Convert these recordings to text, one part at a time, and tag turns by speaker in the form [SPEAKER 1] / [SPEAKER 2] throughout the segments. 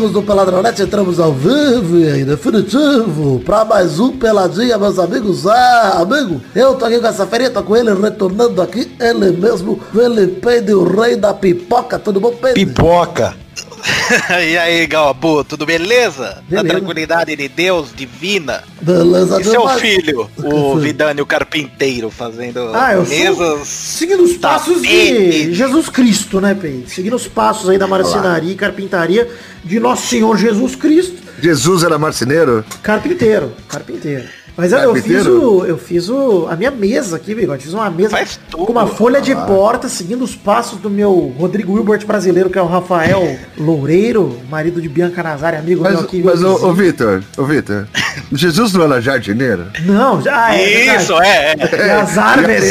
[SPEAKER 1] Amigos do Peladronete, entramos ao vivo e definitivo para mais um Peladinha, meus amigos. Ah, amigo, eu tô aqui com essa ferinha, tô com ele retornando aqui, ele mesmo, Felipe, o rei da pipoca, tudo bom, Pedro?
[SPEAKER 2] Pipoca.
[SPEAKER 3] e aí, Galbu, tudo beleza?
[SPEAKER 1] Beleza.
[SPEAKER 3] Na tranquilidade de Deus, divina.
[SPEAKER 1] Beleza
[SPEAKER 3] E seu filho, o
[SPEAKER 1] foi?
[SPEAKER 3] Vidani, o carpinteiro, fazendo
[SPEAKER 4] Ah, eu sou
[SPEAKER 3] mesas.
[SPEAKER 4] seguindo os passos de. Jesus Cristo, né, Pei? Seguindo os passos aí da marcenaria e carpintaria de Nosso Senhor Jesus Cristo,
[SPEAKER 2] Jesus era marceneiro?
[SPEAKER 4] carpinteiro, carpinteiro. Mas eu, eu fiz o, eu fiz o, a minha mesa aqui, bigode. Fiz uma mesa com uma folha de porta, seguindo os passos do meu Rodrigo Wilbert brasileiro, que é o Rafael Loureiro, marido de Bianca Nazari, amigo meu
[SPEAKER 2] Mas,
[SPEAKER 4] aqui.
[SPEAKER 2] mas
[SPEAKER 4] meu
[SPEAKER 2] ô, Vitor, ô Vitor, Jesus não era jardineiro?
[SPEAKER 4] Não, já ah, é.
[SPEAKER 3] Isso, é, é.
[SPEAKER 4] E as árvores.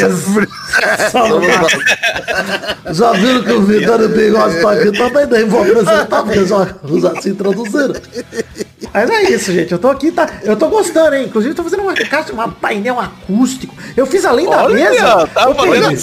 [SPEAKER 1] Já viram que o Vidani Bigode tá aqui também, daí vou apresentar, porque já os assim introduziram.
[SPEAKER 4] Mas é isso, gente. Eu tô aqui, tá? Eu tô gostando, hein? Inclusive, tô fazendo uma caixa, uma painel acústico. Eu fiz além da
[SPEAKER 3] Olha,
[SPEAKER 4] mesa.
[SPEAKER 3] tá
[SPEAKER 4] eu, peguei-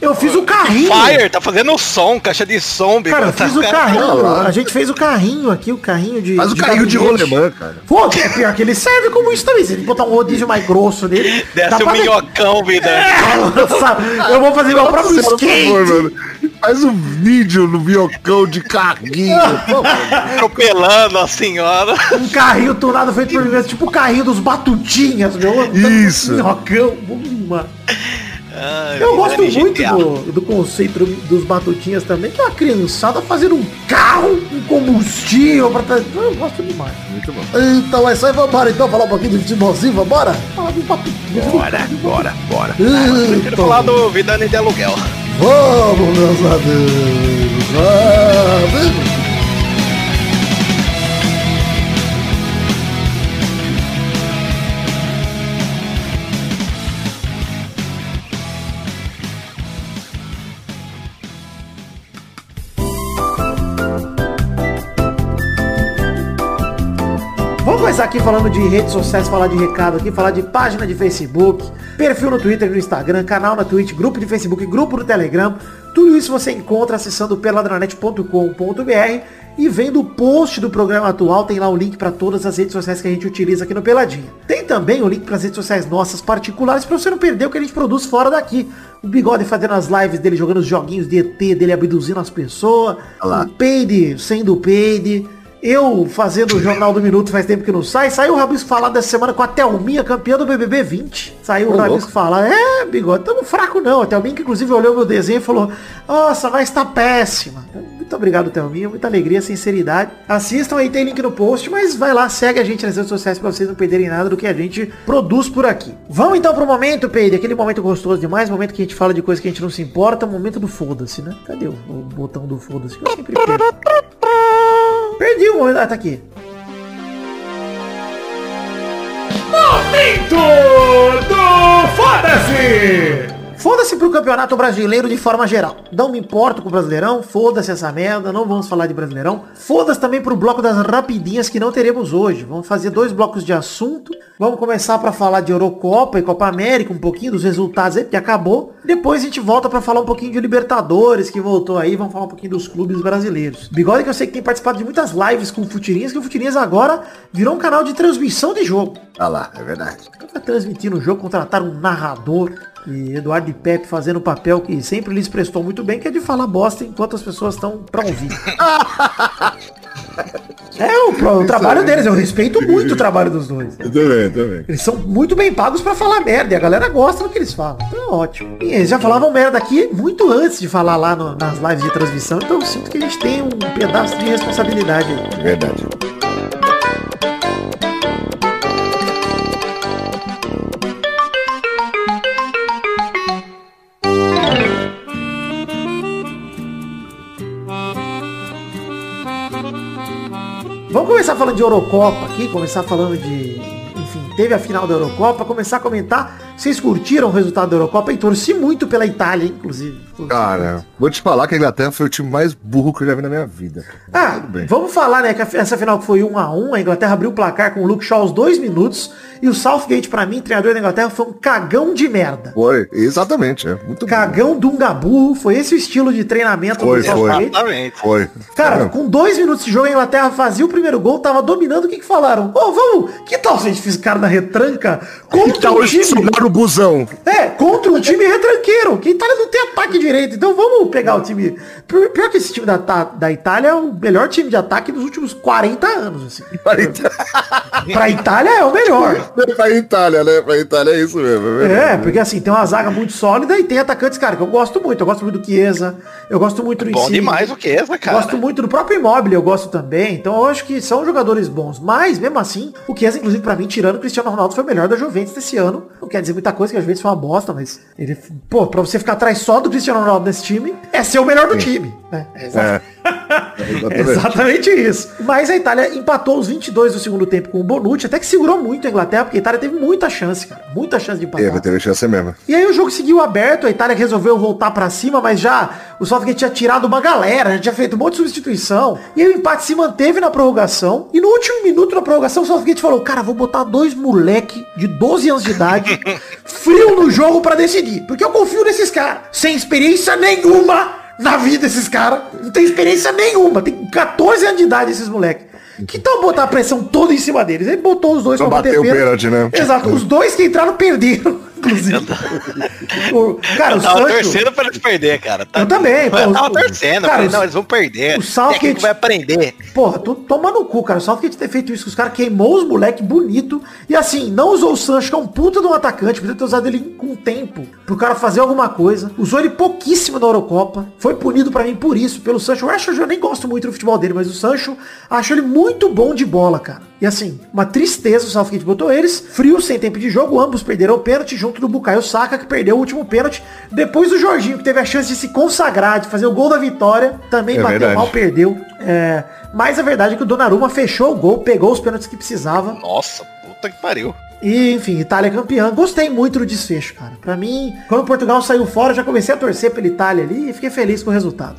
[SPEAKER 4] eu fiz o carrinho.
[SPEAKER 3] Fire, tá fazendo som, caixa de som,
[SPEAKER 4] Cara, eu
[SPEAKER 3] tá
[SPEAKER 4] fiz o
[SPEAKER 3] cara-
[SPEAKER 4] carrinho.
[SPEAKER 2] lá.
[SPEAKER 4] A gente fez o carrinho aqui, o carrinho de.
[SPEAKER 2] Faz o carrinho de rolemã, cara.
[SPEAKER 4] Pô, que é pior que ele serve como isso também. Se ele botar um rodízio mais grosso nele.
[SPEAKER 3] Desce o
[SPEAKER 4] ver-
[SPEAKER 3] minhocão, Vidani.
[SPEAKER 4] É? Eu vou fazer meu próprio
[SPEAKER 2] Nossa,
[SPEAKER 4] skate.
[SPEAKER 2] favor, mano. Faz um vídeo no minhocão de carguinho. favor.
[SPEAKER 3] Atropelando a senhora.
[SPEAKER 4] Um carrinho tunado feito por mim, tipo o carrinho dos batutinhas, meu.
[SPEAKER 2] Isso.
[SPEAKER 4] Minhocão, uma.
[SPEAKER 3] Ai,
[SPEAKER 4] Eu gosto muito do, do conceito dos batutinhas também, que é uma criançada fazendo um carro, um combustível pra trás. Eu gosto demais.
[SPEAKER 2] Muito bom.
[SPEAKER 1] Então é isso aí, vambora então falar um pouquinho de futebolzinho, vambora? Falar de batutinha.
[SPEAKER 3] Bora, bora, bora.
[SPEAKER 1] Então,
[SPEAKER 3] Quero falar do Vidani de aluguel.
[SPEAKER 1] Vamos, meus amigos. Vamos.
[SPEAKER 4] Começar aqui falando de redes sociais, falar de recado aqui, falar de página de Facebook, perfil no Twitter e no Instagram, canal na Twitch, grupo de Facebook, grupo no Telegram. Tudo isso você encontra acessando peladranet.com.br e vendo o post do programa atual, tem lá o link para todas as redes sociais que a gente utiliza aqui no Peladinha. Tem também o link para as redes sociais nossas particulares para você não perder o que a gente produz fora daqui. O Bigode fazendo as lives dele, jogando os joguinhos de ET, dele abduzindo as pessoas. O Peide sendo o Peide. Eu fazendo o Jornal do Minuto faz tempo que não sai. Saiu o Rabisco Falar dessa semana com a Thelminha, campeã do BBB 20. Saiu o Rabisco. Falar. É, bigode, tamo fraco não. A Thelminha que inclusive olhou meu desenho e falou, nossa, mas tá péssima. Muito obrigado, Thelminha. Muita alegria, sinceridade. Assistam aí, tem link no post, mas vai lá, segue a gente nas redes sociais pra vocês não perderem nada do que a gente produz por aqui. Vamos então pro momento, Peide, aquele momento gostoso demais, momento que a gente fala de coisa que a gente não se importa, momento do foda-se, né? Cadê o, o botão do foda-se? que Eu sempre perco. Perdi o momento. Ah, tá aqui. Momento do Foda-se! Foda-se pro campeonato brasileiro de forma geral. Não me importo com o Brasileirão, foda-se essa merda, não vamos falar de Brasileirão. Foda-se também pro bloco das rapidinhas que não teremos hoje. Vamos fazer dois blocos de assunto. Vamos começar pra falar de Eurocopa e Copa América, um pouquinho dos resultados aí, porque acabou. Depois a gente volta pra falar um pouquinho de Libertadores, que voltou aí. Vamos falar um pouquinho dos clubes brasileiros. Bigode que eu sei que tem participado de muitas lives com o Futirinhas, que o Futirinhas agora virou um canal de transmissão de jogo.
[SPEAKER 2] Olha lá, é verdade.
[SPEAKER 4] Tá transmitindo o jogo, contrataram um narrador e Eduardo e Pepe fazendo o papel que sempre lhes prestou muito bem, que é de falar bosta enquanto as pessoas estão pra ouvir. é o, o trabalho deles, eu respeito muito o trabalho dos dois.
[SPEAKER 2] Eu também, também.
[SPEAKER 4] Eles são muito bem pagos pra falar merda e a galera gosta do que eles falam. Então é ótimo. E eles já falavam merda aqui muito antes de falar lá no- nas lives de transmissão, então eu sinto que a gente tem um pedaço de responsabilidade aí.
[SPEAKER 2] É verdade.
[SPEAKER 4] Vamos começar falando de Eurocopa aqui, começar falando de. Enfim, teve a final da Eurocopa, começar a comentar Vocês curtiram o resultado da Eurocopa? E torci muito pela Itália, inclusive.
[SPEAKER 2] Cara, vou te falar que a Inglaterra foi o time mais burro que eu já vi na minha vida.
[SPEAKER 4] Ah,
[SPEAKER 2] Tudo bem.
[SPEAKER 4] vamos falar, né, que essa final que foi 1 a 1 a Inglaterra abriu o placar com o Luke Shaw aos dois minutos, e o Southgate, pra mim, treinador da Inglaterra, foi um cagão de merda.
[SPEAKER 2] Foi, exatamente, é. Muito bom.
[SPEAKER 4] Cagão dungaburro, foi esse o estilo de treinamento
[SPEAKER 2] Foi,
[SPEAKER 4] do
[SPEAKER 2] foi.
[SPEAKER 4] Southgate.
[SPEAKER 3] Exatamente.
[SPEAKER 2] Foi.
[SPEAKER 4] Cara,
[SPEAKER 2] É.
[SPEAKER 4] com dois minutos de jogo, a Inglaterra fazia o primeiro gol, tava dominando, o que que falaram? Ô, vamos, que tal se a gente ficar na retranca contra um
[SPEAKER 2] hoje
[SPEAKER 4] time...
[SPEAKER 2] o busão.
[SPEAKER 4] É, contra um time retranqueiro, que a Itália não tem ataque direito, então vamos pegar o time... Pior que esse time da, da Itália é o melhor time de ataque dos últimos 40 anos, assim. Pra Itália é o melhor.
[SPEAKER 2] pra Itália, né? Pra Itália é isso mesmo. É,
[SPEAKER 4] É, porque assim, tem uma zaga muito sólida e tem atacantes, cara, que eu gosto muito. Eu gosto muito do Chiesa, eu gosto muito do
[SPEAKER 3] Bom
[SPEAKER 4] Insigne.
[SPEAKER 3] demais o essa, cara.
[SPEAKER 4] Gosto muito do próprio Immobile, eu gosto também. Então eu acho que são jogadores bons. Mas, mesmo assim, o Chiesa, inclusive, pra mim, tirando o Cristiano Ronaldo, foi o melhor da Juventus desse ano. Não quer dizer muita coisa, que a Juventus foi uma bosta, mas ele, pô, pra você ficar atrás só do Cristiano Ronaldo nesse time, é ser o melhor do time. Né? É, exa-
[SPEAKER 2] É.
[SPEAKER 4] é
[SPEAKER 2] Exatamente.
[SPEAKER 4] exatamente isso. Mas a Itália empatou os 22 do segundo tempo com o Bonucci, até que segurou muito a Inglaterra, porque a Itália teve muita chance, cara. Muita chance de empatar.
[SPEAKER 2] Teve, teve chance mesmo.
[SPEAKER 4] E aí o jogo seguiu aberto, a Itália resolveu voltar pra cima, mas já o Southgate tinha tirado uma galera, já tinha feito um monte de substituição. E aí o empate se manteve na prorrogação. E no último minuto da prorrogação, o Southgate falou, cara, vou botar dois moleque de 12 anos de idade, frio no jogo pra decidir. Porque eu confio nesses caras, sem experiência nenhuma na vida esses caras. Não tem experiência nenhuma, tem 14 anos de idade esses moleques. Que tal botar a pressão toda em cima deles? Ele botou os dois
[SPEAKER 2] Pra
[SPEAKER 4] pra
[SPEAKER 2] bater o pênalti, né?
[SPEAKER 4] Exato, os dois que entraram perderam, inclusive. O- cara, o
[SPEAKER 3] Eu tava
[SPEAKER 4] Sancho...
[SPEAKER 3] torcendo pra eles perder, cara. Tá-
[SPEAKER 4] Eu também, pô,
[SPEAKER 3] Eu tava
[SPEAKER 4] o-
[SPEAKER 3] torcendo.
[SPEAKER 4] cara,
[SPEAKER 3] falei,
[SPEAKER 4] o-
[SPEAKER 3] não, eles vão perder.
[SPEAKER 4] o Southgate-
[SPEAKER 3] vai aprender.
[SPEAKER 4] Porra, tu toma no cu, cara. Só que ter feito isso, os caras queimou os moleque bonito. E assim, não usou o Sancho, que é um puta de um atacante. Podia ter usado ele com tempo pro cara fazer alguma coisa. Usou ele pouquíssimo na Eurocopa. Foi punido pra mim por isso, pelo Sancho. Eu acho que eu nem gosto muito do futebol dele, mas o Sancho acho ele muito bom de bola, cara. E assim, uma tristeza o Southgate botou eles. Frio, sem tempo de jogo, ambos perderam o pênalti junto do Bukayo Saka, que perdeu o último pênalti. Depois do Jorginho, que teve a chance de se consagrar, de fazer o gol da vitória. Também
[SPEAKER 2] É
[SPEAKER 4] bateu
[SPEAKER 2] verdade.
[SPEAKER 4] mal, perdeu. É, mas a verdade é que o Donnarumma fechou o gol, pegou os pênaltis que precisava.
[SPEAKER 3] Nossa, puta que pariu.
[SPEAKER 4] E, enfim, Itália é campeã. Gostei muito do desfecho, cara. Pra mim, quando Portugal saiu fora, eu já comecei a torcer pela Itália ali e fiquei feliz com o resultado.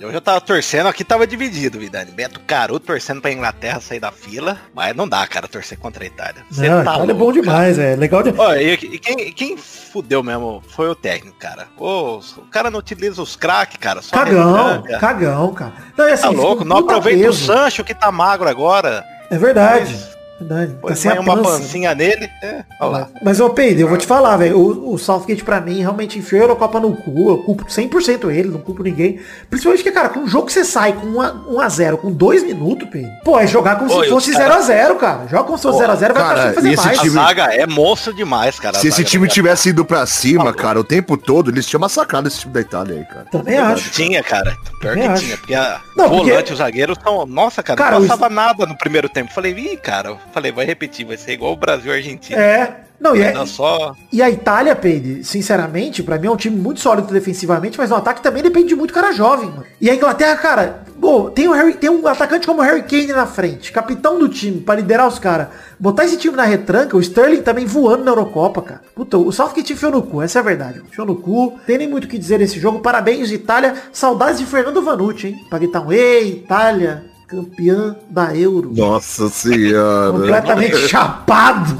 [SPEAKER 3] Eu já tava torcendo, aqui tava dividido, Vidani. Beto Caruto torcendo pra Inglaterra sair da fila. Mas não dá, cara, torcer contra a Itália. Cê
[SPEAKER 4] Não,
[SPEAKER 3] tá
[SPEAKER 4] Itália é bom
[SPEAKER 3] louco,
[SPEAKER 4] demais, é legal de...
[SPEAKER 3] cara. Olha, e, e quem, quem fudeu mesmo foi o técnico, cara. Ô, o cara não utiliza os craques, cara. Só
[SPEAKER 4] Cagão,
[SPEAKER 3] retranca.
[SPEAKER 4] cagão, cara. Não, assim,
[SPEAKER 3] Tá louco, não aproveita o. Sancho que tá magro agora.
[SPEAKER 4] É verdade. Verdade. Tá
[SPEAKER 3] Põe
[SPEAKER 4] sem a
[SPEAKER 3] uma
[SPEAKER 4] pança.
[SPEAKER 3] pancinha nele. É, olha lá.
[SPEAKER 4] Mas, ô Peide, eu vou te falar, velho. O, o Southgate, pra mim, realmente enfiou a Eurocopa no cu. Eu culpo 100% ele, não culpo ninguém. Principalmente que, cara, com um jogo que você sai com 1x0, com 2 minutos, Peide. Pô, é jogar como
[SPEAKER 3] Pô,
[SPEAKER 4] se fosse
[SPEAKER 3] os cara-
[SPEAKER 4] 0x0, cara. Joga como se fosse
[SPEAKER 3] Pô,
[SPEAKER 4] 0x0, vai
[SPEAKER 2] cara,
[SPEAKER 4] pra fazer
[SPEAKER 2] esse
[SPEAKER 4] mais.
[SPEAKER 3] A
[SPEAKER 2] time-
[SPEAKER 3] zaga é monstro demais, cara. a
[SPEAKER 2] Se esse
[SPEAKER 3] zaga
[SPEAKER 2] time tivesse ido pra cima, cara, o tempo todo, eles tinham massacrado esse time da Itália aí, cara.
[SPEAKER 4] Também acho.
[SPEAKER 3] Tinha, cara. Pior
[SPEAKER 4] Também
[SPEAKER 3] que
[SPEAKER 4] acho.
[SPEAKER 3] tinha. Porque a
[SPEAKER 4] Não,
[SPEAKER 3] volante
[SPEAKER 4] porque-
[SPEAKER 3] e os zagueiros são. Nossa, cara,
[SPEAKER 4] Cara,
[SPEAKER 3] não
[SPEAKER 4] o
[SPEAKER 3] passava nada no primeiro tempo. Falei, ih, cara. Falei, vai repetir, vai ser igual o Brasil e a Argentina.
[SPEAKER 4] É. Não, e, é,
[SPEAKER 3] Não só.
[SPEAKER 4] e a Itália, Peide, sinceramente, pra mim é um time muito sólido defensivamente, mas no ataque também depende de muito cara jovem, mano. E a Inglaterra, cara, pô, tem, o Harry, tem um atacante como o Harry Kane na frente, capitão do time, pra liderar os caras. Botar esse time na retranca, o Sterling também voando na Eurocopa, cara. Puta, o Southgate enfiou no cu, essa é a verdade. Enfiou no cu, tem nem muito o que dizer desse jogo. Parabéns, Itália. Saudades de Fernando Vanucci, hein? Pra gritar um, ei, Itália, campeã da Euro.
[SPEAKER 2] Nossa senhora.
[SPEAKER 4] Completamente chapado.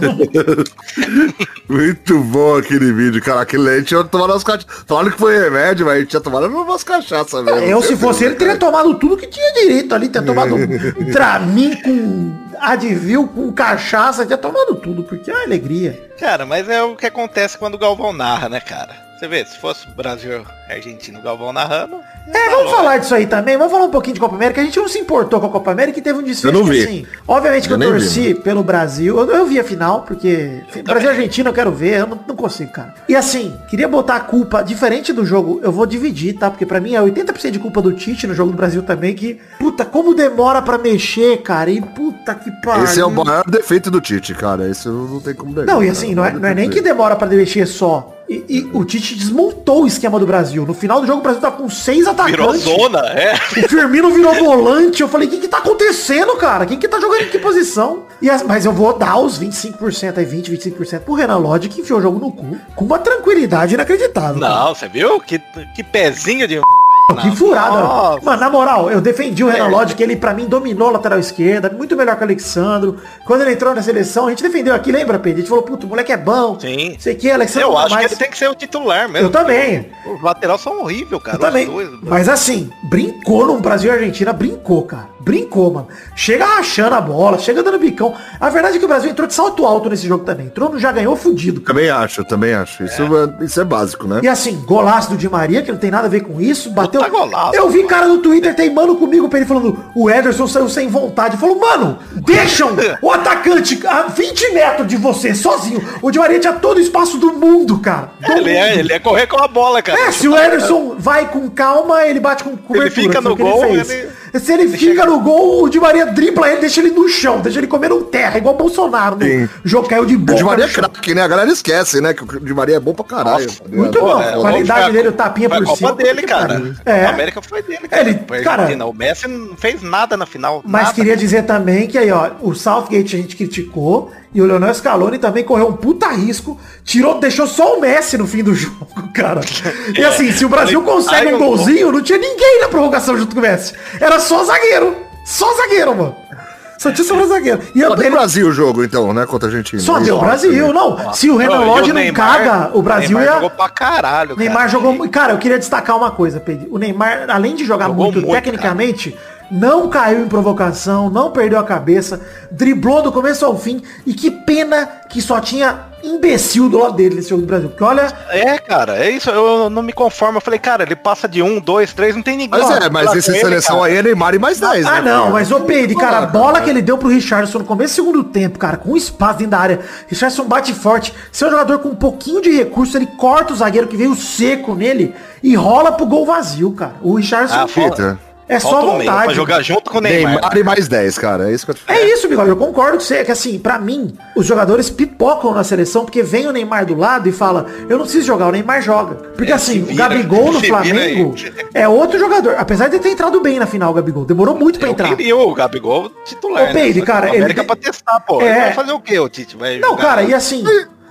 [SPEAKER 2] Muito bom aquele vídeo, cara. Aquele a gente tinha tomado umas cachaças. Falaram que foi remédio, mas a gente tinha tomado umas cachaças mesmo.
[SPEAKER 4] Eu, se fosse ele, teria tomado tudo que tinha direito ali. Teria tomado um Dramin com Advil, com cachaça. Teria tomado tudo, porque é uma alegria.
[SPEAKER 3] Cara, mas é o que acontece quando o Galvão narra, né, cara? Você vê, se fosse Brasil e Argentina, o Galvão narrando.
[SPEAKER 4] É, vamos falar disso aí também. Vamos falar um pouquinho de Copa América. A gente não se importou com a Copa América e teve um desfecho
[SPEAKER 2] Eu não vi.
[SPEAKER 4] assim, obviamente que eu,
[SPEAKER 2] Eu nem vi,
[SPEAKER 4] torci pelo Brasil. Eu, eu vi a final, porque Brasil e Argentina eu quero ver. Eu não, não consigo, cara. E assim, queria botar a culpa, diferente do jogo, eu vou dividir, tá? Porque pra mim é 80% de culpa do Tite no jogo do Brasil também, que, puta, como demora pra mexer, cara. E puta que pariu.
[SPEAKER 2] Esse é o maior defeito do Tite, cara. Esse não tem como negar.
[SPEAKER 4] Não, e assim, não é, não é nem que demora pra mexer só. E, e o Tite desmontou o esquema do Brasil. No final do jogo, o Brasil tá com seis
[SPEAKER 3] Virou
[SPEAKER 4] atacantes.
[SPEAKER 3] zona, é.
[SPEAKER 4] O Firmino virou volante. Eu falei, o que que tá acontecendo, cara? Quem que tá jogando em que posição? E as- mas eu vou dar os 25% aí, 20, 25% pro Renan Lodge, que enfiou o jogo no cu. Com uma tranquilidade inacreditável. cara.
[SPEAKER 3] Não, você viu? Que, que pezinho de...
[SPEAKER 4] Que furada.
[SPEAKER 3] Nossa.
[SPEAKER 4] Mano, na moral, eu defendi o Renan
[SPEAKER 3] É.
[SPEAKER 4] Lodge, que ele pra mim dominou a lateral esquerda, muito melhor que o Alexandro. Quando ele entrou na seleção, a gente defendeu aqui, lembra, Pedro? A gente falou, puto, o moleque é bom.
[SPEAKER 3] Sim.
[SPEAKER 4] Sei que, Alexandro
[SPEAKER 3] Eu acho
[SPEAKER 4] mais.
[SPEAKER 3] que ele tem que ser o titular mesmo.
[SPEAKER 4] Eu também.
[SPEAKER 3] Os laterais são horríveis, cara.
[SPEAKER 4] Eu também.
[SPEAKER 3] Dois.
[SPEAKER 4] Mas assim, brincou no Brasil e Argentina, brincou, cara. Brincou, mano. Chega rachando a bola, chega dando bicão. A verdade é que o Brasil entrou de salto alto nesse jogo também. Entrou, já ganhou fudido.
[SPEAKER 2] Também acho, também acho. Isso é, isso é básico, né?
[SPEAKER 4] E assim, golaço do Di Maria, que não tem nada a ver com isso, bateu.
[SPEAKER 3] Puta golaço,
[SPEAKER 4] eu vi cara no Twitter teimando comigo pra ele falando, o Ederson saiu sem vontade. Falou, mano, deixam o atacante a 20 metros de você, sozinho. O Di Maria tinha todo o espaço do mundo, cara. Do
[SPEAKER 3] Ele é,
[SPEAKER 4] mundo.
[SPEAKER 3] ele é correr com a bola, cara.
[SPEAKER 4] É, se o Ederson vai com calma, ele bate com cobertura.
[SPEAKER 3] fica
[SPEAKER 4] que foi
[SPEAKER 3] no
[SPEAKER 4] ele
[SPEAKER 3] gol, ele-
[SPEAKER 4] Se ele fica no gol, o Di Maria dribla ele, deixa ele no chão, deixa ele comendo terra, igual o Bolsonaro. No
[SPEAKER 2] Sim.
[SPEAKER 4] jogo caiu de
[SPEAKER 2] O
[SPEAKER 4] boca
[SPEAKER 2] Di Maria é
[SPEAKER 4] chão.
[SPEAKER 2] craque, né? A galera esquece, né? Que o Di Maria é bom pra caralho.
[SPEAKER 3] Nossa,
[SPEAKER 2] ligado?
[SPEAKER 4] muito bom.
[SPEAKER 3] é,
[SPEAKER 4] a qualidade
[SPEAKER 3] foi
[SPEAKER 4] dele, o tapinha
[SPEAKER 3] foi
[SPEAKER 4] por
[SPEAKER 3] a Copa
[SPEAKER 4] cima.
[SPEAKER 3] dele,
[SPEAKER 4] puta que
[SPEAKER 3] cara.
[SPEAKER 4] pariu. É.
[SPEAKER 3] A América foi dele, cara.
[SPEAKER 4] Ele-
[SPEAKER 3] Foi
[SPEAKER 4] cara-.
[SPEAKER 3] O Messi não fez nada na final.
[SPEAKER 4] Mas
[SPEAKER 3] nada.
[SPEAKER 4] queria dizer também que aí, ó, o Southgate a gente criticou e o Leonel Scaloni também correu um puta risco, tirou, deixou só o Messi no fim do jogo, cara. E assim, se o Brasil
[SPEAKER 3] Aí-
[SPEAKER 4] consegue um golzinho, não tinha ninguém na prorrogação junto com o Messi. Era só zagueiro. Só zagueiro, mano. Só tinha sobre zagueiro. E
[SPEAKER 2] Só
[SPEAKER 4] eu,
[SPEAKER 2] deu
[SPEAKER 4] ele-
[SPEAKER 2] Brasil o jogo, então, né? Contra a Argentina.
[SPEAKER 4] só deu o Brasil, não. Se o Renan Lodge não caga, o Brasil
[SPEAKER 3] Neymar
[SPEAKER 4] ia...
[SPEAKER 3] jogou pra caralho,
[SPEAKER 4] Neymar
[SPEAKER 3] cara.
[SPEAKER 4] jogou muito. Cara, eu queria destacar uma coisa, Pedro. O Neymar, além de jogar
[SPEAKER 3] Jogou
[SPEAKER 4] muito,
[SPEAKER 3] muito,
[SPEAKER 4] tecnicamente, não caiu em provocação, não perdeu a cabeça, driblou do começo ao fim. E que pena que só tinha imbecil do lado dele nesse jogo do Brasil. Porque olha,
[SPEAKER 3] É, cara, é isso. Eu não me conformo. Eu falei, cara, ele passa de um, dois, três, não tem ninguém.
[SPEAKER 2] Mas é, mas essa
[SPEAKER 3] ele,
[SPEAKER 2] seleção
[SPEAKER 3] cara.
[SPEAKER 2] aí é Neymar e mais 10,
[SPEAKER 4] Ah,
[SPEAKER 2] né?
[SPEAKER 4] não, mas ô Peide, cara, a
[SPEAKER 2] Ah,
[SPEAKER 4] bola
[SPEAKER 2] cara.
[SPEAKER 4] que ele deu pro Richardson no começo do segundo tempo, cara, com espaço dentro da área. Richardson bate forte. Seu jogador com um pouquinho de recurso, ele corta o zagueiro que veio seco nele e rola pro gol vazio, cara. O Richardson
[SPEAKER 3] Ah,
[SPEAKER 2] Fita.
[SPEAKER 4] É só
[SPEAKER 3] Falta meio
[SPEAKER 4] vontade.
[SPEAKER 3] Pra jogar junto com o Neymar.
[SPEAKER 2] Neymar e mais 10, cara. É isso que eu
[SPEAKER 4] É isso, Bigode, eu concordo com você, que assim, pra mim, os jogadores pipocam na seleção, porque vem o Neymar do lado e fala, eu não preciso jogar, o Neymar joga. Porque
[SPEAKER 3] É,
[SPEAKER 4] assim,
[SPEAKER 3] se
[SPEAKER 4] o
[SPEAKER 3] vira,
[SPEAKER 4] Gabigol no
[SPEAKER 3] vira
[SPEAKER 4] Flamengo é outro jogador, apesar de ter entrado bem na final, o Gabigol, demorou muito pra
[SPEAKER 3] Eu
[SPEAKER 4] entrar.
[SPEAKER 3] queria o Gabigol titular.
[SPEAKER 4] Ô, Peide,
[SPEAKER 3] Só que
[SPEAKER 4] cara,
[SPEAKER 3] o América
[SPEAKER 4] ele-
[SPEAKER 3] pra testar, pô.
[SPEAKER 4] É.
[SPEAKER 3] Ele vai fazer o quê, o Tite? Vai
[SPEAKER 4] Não,
[SPEAKER 3] jogar-
[SPEAKER 4] cara, e assim,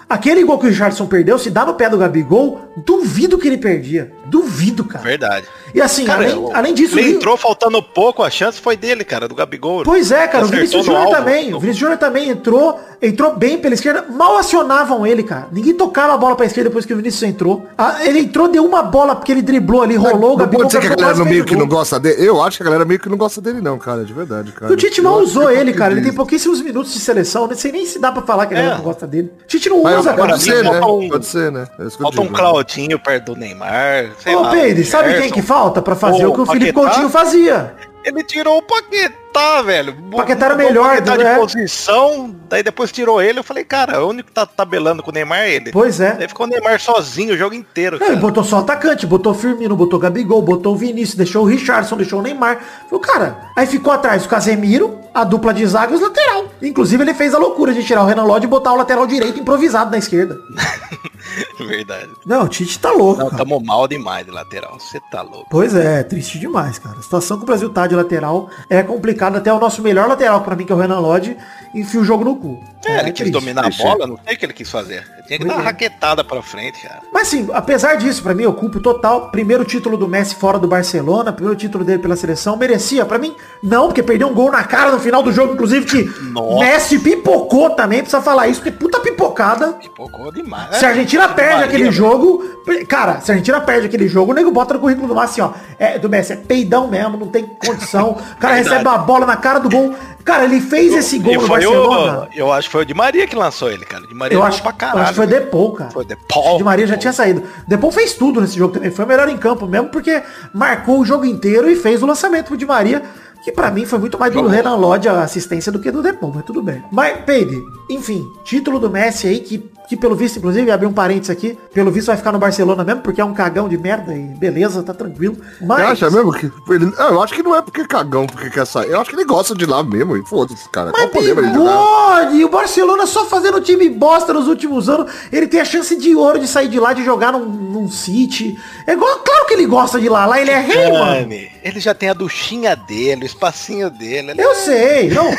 [SPEAKER 4] aquele gol que o Richardson perdeu, se dá no pé do Gabigol, duvido que ele perdia. Duvido, cara.
[SPEAKER 3] Verdade.
[SPEAKER 4] E assim,
[SPEAKER 3] Cara,
[SPEAKER 4] além,
[SPEAKER 3] o-
[SPEAKER 4] além disso,
[SPEAKER 3] ele
[SPEAKER 4] o-
[SPEAKER 3] entrou faltando pouco, a chance foi dele, cara, do Gabigol.
[SPEAKER 4] Pois é, cara, o Vinícius
[SPEAKER 3] no
[SPEAKER 4] Júnior também. O Vinícius Júnior também entrou, entrou bem pela esquerda. Mal acionavam ele, cara. Ninguém tocava a bola pra esquerda depois que o Vinícius entrou. Ah, ele entrou, deu uma bola porque ele driblou ali, rolou, o
[SPEAKER 2] Não
[SPEAKER 4] Gabigol
[SPEAKER 2] pode ser que a galera no meio
[SPEAKER 4] o
[SPEAKER 2] que não gosta dele. Eu acho que a galera meio que não gosta dele, não, cara. De verdade, cara.
[SPEAKER 4] O Tite
[SPEAKER 2] Eu
[SPEAKER 4] mal usou
[SPEAKER 2] que é
[SPEAKER 4] ele, cara. Ele tem pouquíssimos minutos de seleção. Não sei nem se dá pra falar que a galera
[SPEAKER 3] É.
[SPEAKER 4] não gosta dele. O Tite não
[SPEAKER 2] Mas
[SPEAKER 4] usa, cara.
[SPEAKER 2] pode ser, né?
[SPEAKER 3] falta um-
[SPEAKER 2] Pode ser, né? É
[SPEAKER 3] Falta um. Claudinho perto do Neymar. Sei
[SPEAKER 4] Ô,
[SPEAKER 3] lá,
[SPEAKER 4] Peide, sabe quem
[SPEAKER 3] Gerson.
[SPEAKER 4] que falta pra fazer o que o Felipe
[SPEAKER 3] Paquetá?
[SPEAKER 4] Coutinho fazia?
[SPEAKER 3] Ele tirou o Paquetá, velho.
[SPEAKER 4] Paquetá era melhor,
[SPEAKER 3] Paquetá
[SPEAKER 4] né?
[SPEAKER 3] de posição, daí depois tirou ele. Eu falei, cara, o único que tá tabelando com o Neymar é ele.
[SPEAKER 4] Pois é.
[SPEAKER 3] Daí ficou o Neymar sozinho o jogo inteiro,
[SPEAKER 4] Não, ele
[SPEAKER 3] cara.
[SPEAKER 4] botou só atacante, botou Firmino, botou Gabigol, botou o Vinícius, deixou o Richardson, deixou o Neymar. Falou, cara, aí ficou atrás o Casemiro, a dupla de zaga e os lateral. Inclusive ele fez a loucura de tirar o Renan Lodge e botar o lateral direito improvisado na esquerda.
[SPEAKER 3] Verdade.
[SPEAKER 4] Não, o Tite tá louco,
[SPEAKER 3] Não, tamo mal demais de lateral. Você tá louco.
[SPEAKER 4] Pois é, triste demais, cara. A situação que o Brasil tá de lateral é complicada. Até o nosso melhor lateral, pra mim, que é o Renan Lodge, enfia o jogo no cu.
[SPEAKER 3] É, ele quis
[SPEAKER 4] triste.
[SPEAKER 3] dominar a bola, não sei o que ele quis fazer. Tinha que
[SPEAKER 4] Pois
[SPEAKER 3] dar uma
[SPEAKER 4] é.
[SPEAKER 3] raquetada pra frente, cara.
[SPEAKER 4] Mas sim, apesar disso, pra mim, eu culpo total. Primeiro título do Messi fora do Barcelona, primeiro título dele pela seleção. Merecia, pra mim, não, porque perdeu um gol na cara no final do jogo, inclusive, que
[SPEAKER 3] Nossa.
[SPEAKER 4] Messi pipocou também, precisa falar isso, porque puta pipocada.
[SPEAKER 3] Pipocou demais.
[SPEAKER 4] Se a Argentina
[SPEAKER 3] Di
[SPEAKER 4] perde
[SPEAKER 3] Maria,
[SPEAKER 4] aquele jogo, cara, se a Argentina perde aquele jogo, o nego bota no currículo do Messi, ó, é, do Messi, é peidão mesmo, não tem condição. O cara
[SPEAKER 3] Verdade.
[SPEAKER 4] recebe a bola na cara do gol. Cara, ele fez esse gol
[SPEAKER 3] E
[SPEAKER 4] no Barcelona.
[SPEAKER 3] o, eu acho que foi o Di Maria que lançou ele, cara. Di Maria
[SPEAKER 4] Eu acho,
[SPEAKER 3] pra
[SPEAKER 4] eu
[SPEAKER 3] caralho.
[SPEAKER 4] acho que foi
[SPEAKER 3] velho.
[SPEAKER 4] Depou, cara.
[SPEAKER 3] Foi Depou.
[SPEAKER 4] De Maria já tinha saído. Depou fez tudo nesse jogo também. Foi o melhor em campo mesmo, porque marcou o jogo inteiro e fez o lançamento pro Di Maria, que pra mim foi muito mais do
[SPEAKER 3] Jogou.
[SPEAKER 4] Renan Lodge a assistência do que do Depou, mas tudo bem. Mas, Peide, enfim, título do Messi aí que que pelo visto, inclusive, abri um parênteses aqui, pelo visto vai ficar no Barcelona mesmo, porque é um cagão de merda e beleza, tá tranquilo. Mas...
[SPEAKER 2] Você acha mesmo que. Ele, ah, eu acho que não é porque é cagão, porque quer sair. Eu acho que ele gosta de lá mesmo. E foda-se, cara. Qual
[SPEAKER 4] Mas
[SPEAKER 2] o problema
[SPEAKER 4] bigode! E o Barcelona só fazendo time bosta nos últimos anos. Ele tem a chance de ouro de sair de lá, de jogar num, num City. É igual, claro que ele gosta de lá. Lá ele é rei, mano.
[SPEAKER 3] Ele já tem a duchinha dele, o espacinho dele. ele-
[SPEAKER 4] Eu sei, não.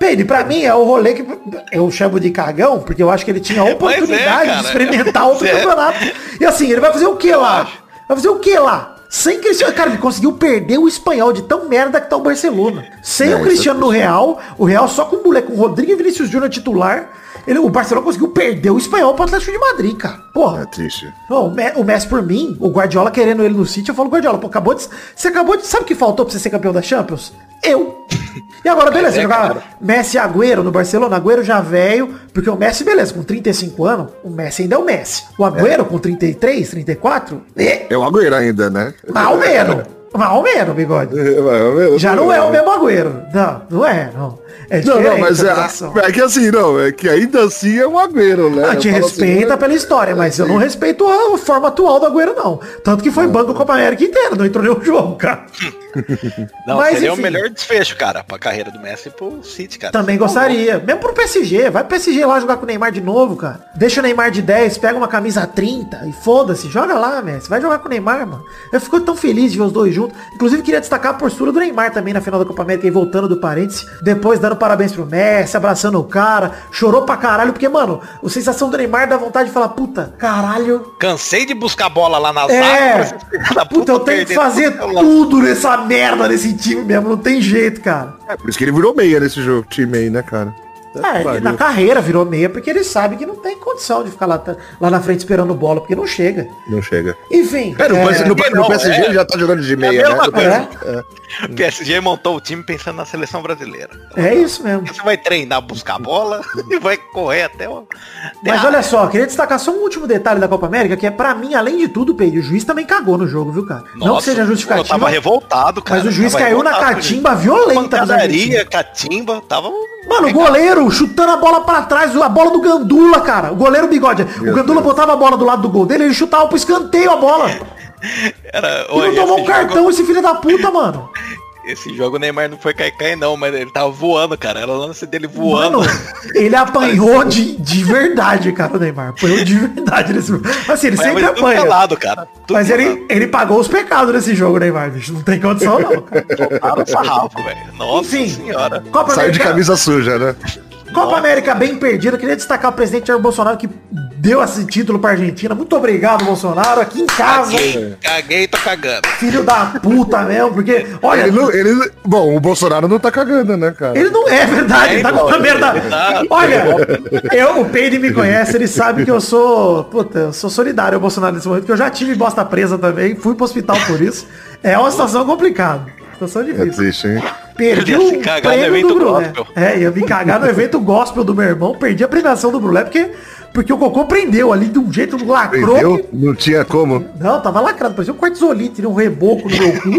[SPEAKER 4] Peide, pra mim é o rolê que eu chamo de cagão, porque eu acho que ele tinha a
[SPEAKER 3] É,
[SPEAKER 4] oportunidade
[SPEAKER 3] cara.
[SPEAKER 4] de experimentar outro
[SPEAKER 3] É.
[SPEAKER 4] campeonato. E assim, ele vai fazer o que lá?
[SPEAKER 3] acho.
[SPEAKER 4] Vai fazer o que lá? Sem Cristiano, cara, ele conseguiu perder o espanhol de tão merda que tá o Barcelona. Sem
[SPEAKER 2] É,
[SPEAKER 4] o
[SPEAKER 2] isso
[SPEAKER 4] Cristiano
[SPEAKER 2] é
[SPEAKER 4] no Real, o Real só com o moleque, com o Rodrigo e Vinícius Júnior titular, ele, o Barcelona conseguiu perder o espanhol pro Atlético de Madrid, cara. Porra.
[SPEAKER 2] É triste.
[SPEAKER 4] Não, o Me- o Messi por mim, o Guardiola querendo ele no City, eu falo, Guardiola, pô, acabou de. Você acabou de. Sabe o que faltou pra você ser campeão da Champions? Eu. E agora, beleza,
[SPEAKER 3] É,
[SPEAKER 4] jogar. Messi e Agüero no Barcelona, Agüero já velho, porque o Messi, beleza, com 35 anos, o Messi ainda é o Messi. O Agüero com 33, 34, é
[SPEAKER 2] É o Agüero ainda, né?
[SPEAKER 4] mal menos. Mal menos, bigode. Já não é o mesmo Agüero. Não, não é, não. É
[SPEAKER 2] Não,
[SPEAKER 4] diferente
[SPEAKER 2] não, mas
[SPEAKER 4] a
[SPEAKER 2] é, é que assim, não, é que ainda assim é um Agüero, né?
[SPEAKER 4] Ah, te
[SPEAKER 2] Eu falo
[SPEAKER 4] respeita
[SPEAKER 2] assim,
[SPEAKER 4] pela história, mas eu não respeito a forma atual do Agüero, não. Tanto que foi banco Copa América inteira, não entrou nenhum jogo, cara.
[SPEAKER 3] Não,
[SPEAKER 4] Mas,
[SPEAKER 3] seria
[SPEAKER 4] enfim.
[SPEAKER 3] o melhor desfecho, cara, pra carreira do Messi e pro City, cara.
[SPEAKER 4] Também
[SPEAKER 3] Tá
[SPEAKER 4] gostaria. Mesmo pro PSG. Vai pro PSG lá jogar com o Neymar de novo, cara. Deixa o Neymar de 10, pega uma camisa 30 e foda-se. Joga lá, Messi. Vai jogar com o Neymar, mano. Eu fico tão feliz de ver os dois juntos. Inclusive, queria destacar a postura do Neymar também na final da Copa América e voltando do parênteses. Depois dando parabéns pro Messi, abraçando o cara. Chorou pra caralho, porque, mano, a sensação do Neymar dá vontade de falar, puta, caralho,
[SPEAKER 3] Cansei de buscar bola lá na
[SPEAKER 4] É.
[SPEAKER 3] filhos da
[SPEAKER 4] Puta, eu tenho que fazer
[SPEAKER 3] tudo
[SPEAKER 4] tudo nessa merda nesse time mesmo. Não tem jeito, cara.
[SPEAKER 2] É por isso que ele virou meia nesse jogo, time aí, né, cara?
[SPEAKER 4] É, ele na carreira virou meia porque ele sabe que não tem condição de ficar lá, lá na frente esperando bola, porque não chega.
[SPEAKER 2] Não chega.
[SPEAKER 4] Enfim.
[SPEAKER 2] É, no,
[SPEAKER 4] é,
[SPEAKER 2] no, no
[SPEAKER 3] não,
[SPEAKER 2] PSG
[SPEAKER 3] é.
[SPEAKER 2] ele já tá jogando de
[SPEAKER 3] É
[SPEAKER 2] meia, né? No. PSG,
[SPEAKER 3] O PSG montou o time pensando na seleção brasileira.
[SPEAKER 4] é isso mesmo.
[SPEAKER 3] Você vai treinar, buscar a bola e vai correr até o...
[SPEAKER 4] Mas olha só, queria destacar só um último detalhe da Copa América, que é pra mim, além de tudo, Pedro, o juiz também cagou no jogo, viu, cara? não que
[SPEAKER 3] Nossa,
[SPEAKER 4] seja
[SPEAKER 3] Eu
[SPEAKER 4] justificativo.
[SPEAKER 3] tava revoltado, cara.
[SPEAKER 4] Mas o juiz caiu na catimba violenta
[SPEAKER 3] Pancadaria, catimba, tava...
[SPEAKER 4] Mano, o goleiro chutando a bola pra trás, a bola do Gandula, cara. O goleiro bigode. o Gandula botava a bola do lado do gol dele, ele chutava pro escanteio a bola.
[SPEAKER 3] Era,
[SPEAKER 4] E não tomou um cartão
[SPEAKER 3] jogo-
[SPEAKER 4] esse filho da puta, mano.
[SPEAKER 3] Esse jogo o Neymar não foi cair não, mas ele tava voando, cara. Era o lance dele voando.
[SPEAKER 4] Mano, ele apanhou de, de verdade, cara, o Neymar. Apanhou de verdade nesse jogo. Assim, ele
[SPEAKER 3] Mas
[SPEAKER 4] sempre
[SPEAKER 3] tudo
[SPEAKER 4] apanha.
[SPEAKER 3] pelado, cara. Tudo
[SPEAKER 4] Mas
[SPEAKER 3] pelado.
[SPEAKER 4] ele, ele pagou os pecados nesse jogo, Neymar, bicho. Não tem condição, não, cara.
[SPEAKER 3] Tomaram sarrafo, velho. Nossa
[SPEAKER 4] Enfim,
[SPEAKER 3] senhora.
[SPEAKER 4] Copa
[SPEAKER 2] Saiu de camisa suja, né?
[SPEAKER 4] Copa América bem perdida. Queria destacar o presidente Jair Bolsonaro que deu esse título pra Argentina. Muito obrigado, Bolsonaro. Aqui em casa.
[SPEAKER 3] Caguei, caguei, tô cagando.
[SPEAKER 4] Filho da puta mesmo, porque, olha,
[SPEAKER 2] Ele, não- ele, bom, o Bolsonaro não tá cagando, né, cara?
[SPEAKER 4] Ele não é verdade, ele tá com uma
[SPEAKER 3] É,
[SPEAKER 4] merda. Olha, eu, o Peide me conhece, ele sabe que eu sou, puta, eu sou solidário ao Bolsonaro nesse momento, que eu já tive bosta presa também, fui pro hospital por isso. É uma situação complicada, situação
[SPEAKER 2] É
[SPEAKER 4] difícil.
[SPEAKER 2] triste, hein?
[SPEAKER 4] Perdi o prêmio
[SPEAKER 3] evento
[SPEAKER 4] do Brulé.
[SPEAKER 3] gospel.
[SPEAKER 4] É, ia me cagar no evento gospel do meu irmão, perdi a premiação do Brulé, porque, porque o Cocô prendeu ali de um jeito, lacrou.
[SPEAKER 2] Entendeu?
[SPEAKER 4] que-
[SPEAKER 2] Não tinha como.
[SPEAKER 4] não, tava lacrado, parecia um cortisolite, um reboco no meu cu.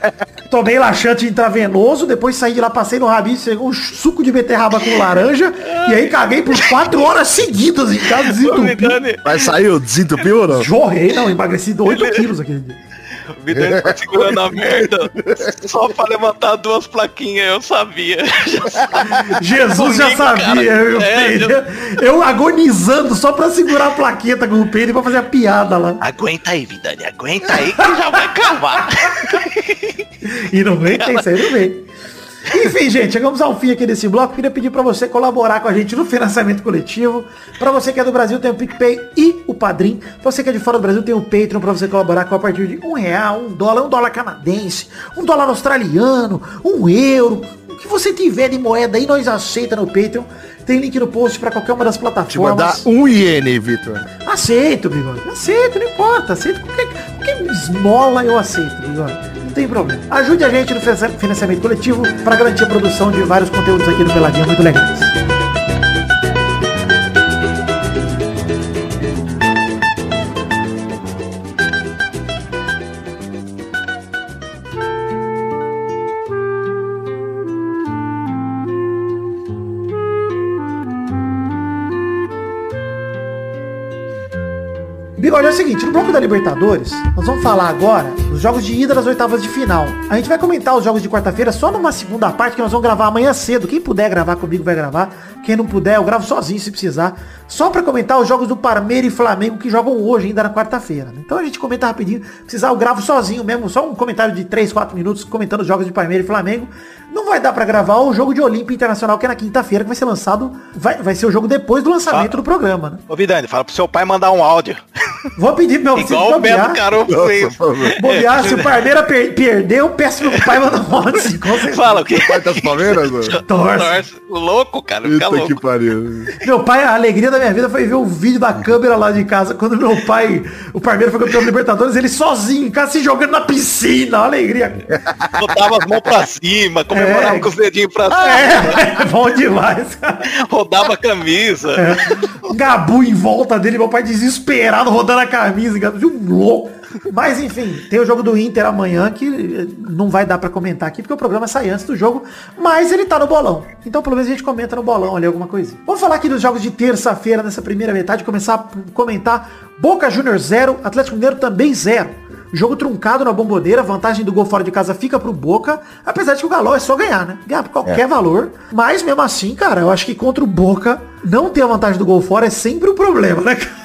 [SPEAKER 4] Tomei laxante intravenoso, depois saí de lá, passei no rabinho, chegou um suco de beterraba com laranja, e aí caguei por quatro horas seguidas em casa.
[SPEAKER 3] Vidani,
[SPEAKER 2] Mas saiu, desentupiu ou não?
[SPEAKER 4] Jorrei, não, emagreci 8 quilos aquele dia.
[SPEAKER 3] O Vidani tá segurando a merda. Só pra levantar duas plaquinhas, eu sabia.
[SPEAKER 4] Jesus já sabia, eu,
[SPEAKER 3] É,
[SPEAKER 4] eu agonizando só pra segurar a plaqueta com o Pedro pra fazer a piada lá.
[SPEAKER 3] Aguenta aí, Vidani, aguenta aí que já vai cavar.
[SPEAKER 4] E não vem, tem isso aí, não vem. Enfim, gente, chegamos ao fim aqui desse bloco. Queria pedir pra você colaborar com a gente no financiamento coletivo. Pra você que é do Brasil, tem o PicPay e o Padrim. Você que é de fora do Brasil, tem o Patreon pra você colaborar com a partir de um real, um dólar, um dólar canadense, um dólar australiano, um euro. O que você tiver de moeda aí, nós aceita no Patreon. Tem link no post pra qualquer uma das
[SPEAKER 2] Te mandar
[SPEAKER 4] plataformas.
[SPEAKER 2] um iene, Vitor.
[SPEAKER 4] Aceito, bigode. Aceito, não importa. Aceito qualquer, qualquer esmola eu aceito, bigode. Não tem problema. Ajude a gente no financia- financiamento coletivo para garantir a produção de vários conteúdos aqui no Peladinho muito legais. Bigode, é o seguinte, no bloco da Libertadores, nós vamos falar agora dos jogos de ida das oitavas de final. A gente vai comentar os jogos de quarta-feira só numa segunda parte que nós vamos gravar amanhã cedo. Quem puder gravar comigo vai gravar. Quem não puder, eu gravo sozinho se precisar. Só pra comentar os jogos do Parmeira e Flamengo que jogam hoje ainda na quarta-feira. né? Então a gente comenta rapidinho. Se precisar, eu gravo sozinho mesmo. Só um comentário de 3, 4 minutos comentando os jogos de Parmeira e Flamengo. Não vai dar pra gravar o jogo de Olímpia Internacional, que é na quinta-feira, que vai ser lançado. Vai, vai ser o jogo depois do lançamento do programa, né?
[SPEAKER 3] Ô, Vidani, fala pro seu pai mandar um áudio.
[SPEAKER 4] Vou pedir pro meu filho
[SPEAKER 3] Igual o Beto. Caroço fez.
[SPEAKER 4] Bobear, se o Parmeira per perder, eu peço pro meu pai mandar um áudio.
[SPEAKER 3] Fala o quê?
[SPEAKER 2] Pai das Palmeiras, mano?
[SPEAKER 4] Torce.
[SPEAKER 3] Torce. Louco, cara. Fica Louco.
[SPEAKER 2] que pariu.
[SPEAKER 4] Meu pai, a alegria da minha vida foi ver o vídeo da câmera lá de casa, quando meu pai, o Parmeira foi campeão da Libertadores, ele sozinho, em casa, se jogando na piscina, uma alegria.
[SPEAKER 3] Botava as mãos pra cima, comemorava
[SPEAKER 4] É.
[SPEAKER 3] com os dedinhos pra cima,
[SPEAKER 4] É, bom demais, cara.
[SPEAKER 3] rodava a camisa.
[SPEAKER 4] Um Gabu em volta dele, meu pai desesperado, rodando a camisa, de um louco. Mas enfim, tem o jogo do Inter amanhã que eh, não vai dar pra comentar aqui, porque o programa sai antes do jogo, mas ele tá no bolão. Então pelo menos a gente comenta no bolão ali alguma coisinha. Vamos falar aqui dos jogos de terça-feira, nessa primeira metade, começar a comentar Boca Juniors 0, Atlético Mineiro também 0. Jogo truncado na bomboneira, vantagem do gol fora de casa fica pro Boca, apesar de que o Galol é só ganhar, né? Ganhar por qualquer valor. Mas mesmo assim, cara, eu acho que contra o Boca, não ter a vantagem do gol fora é sempre um problema, né? cara?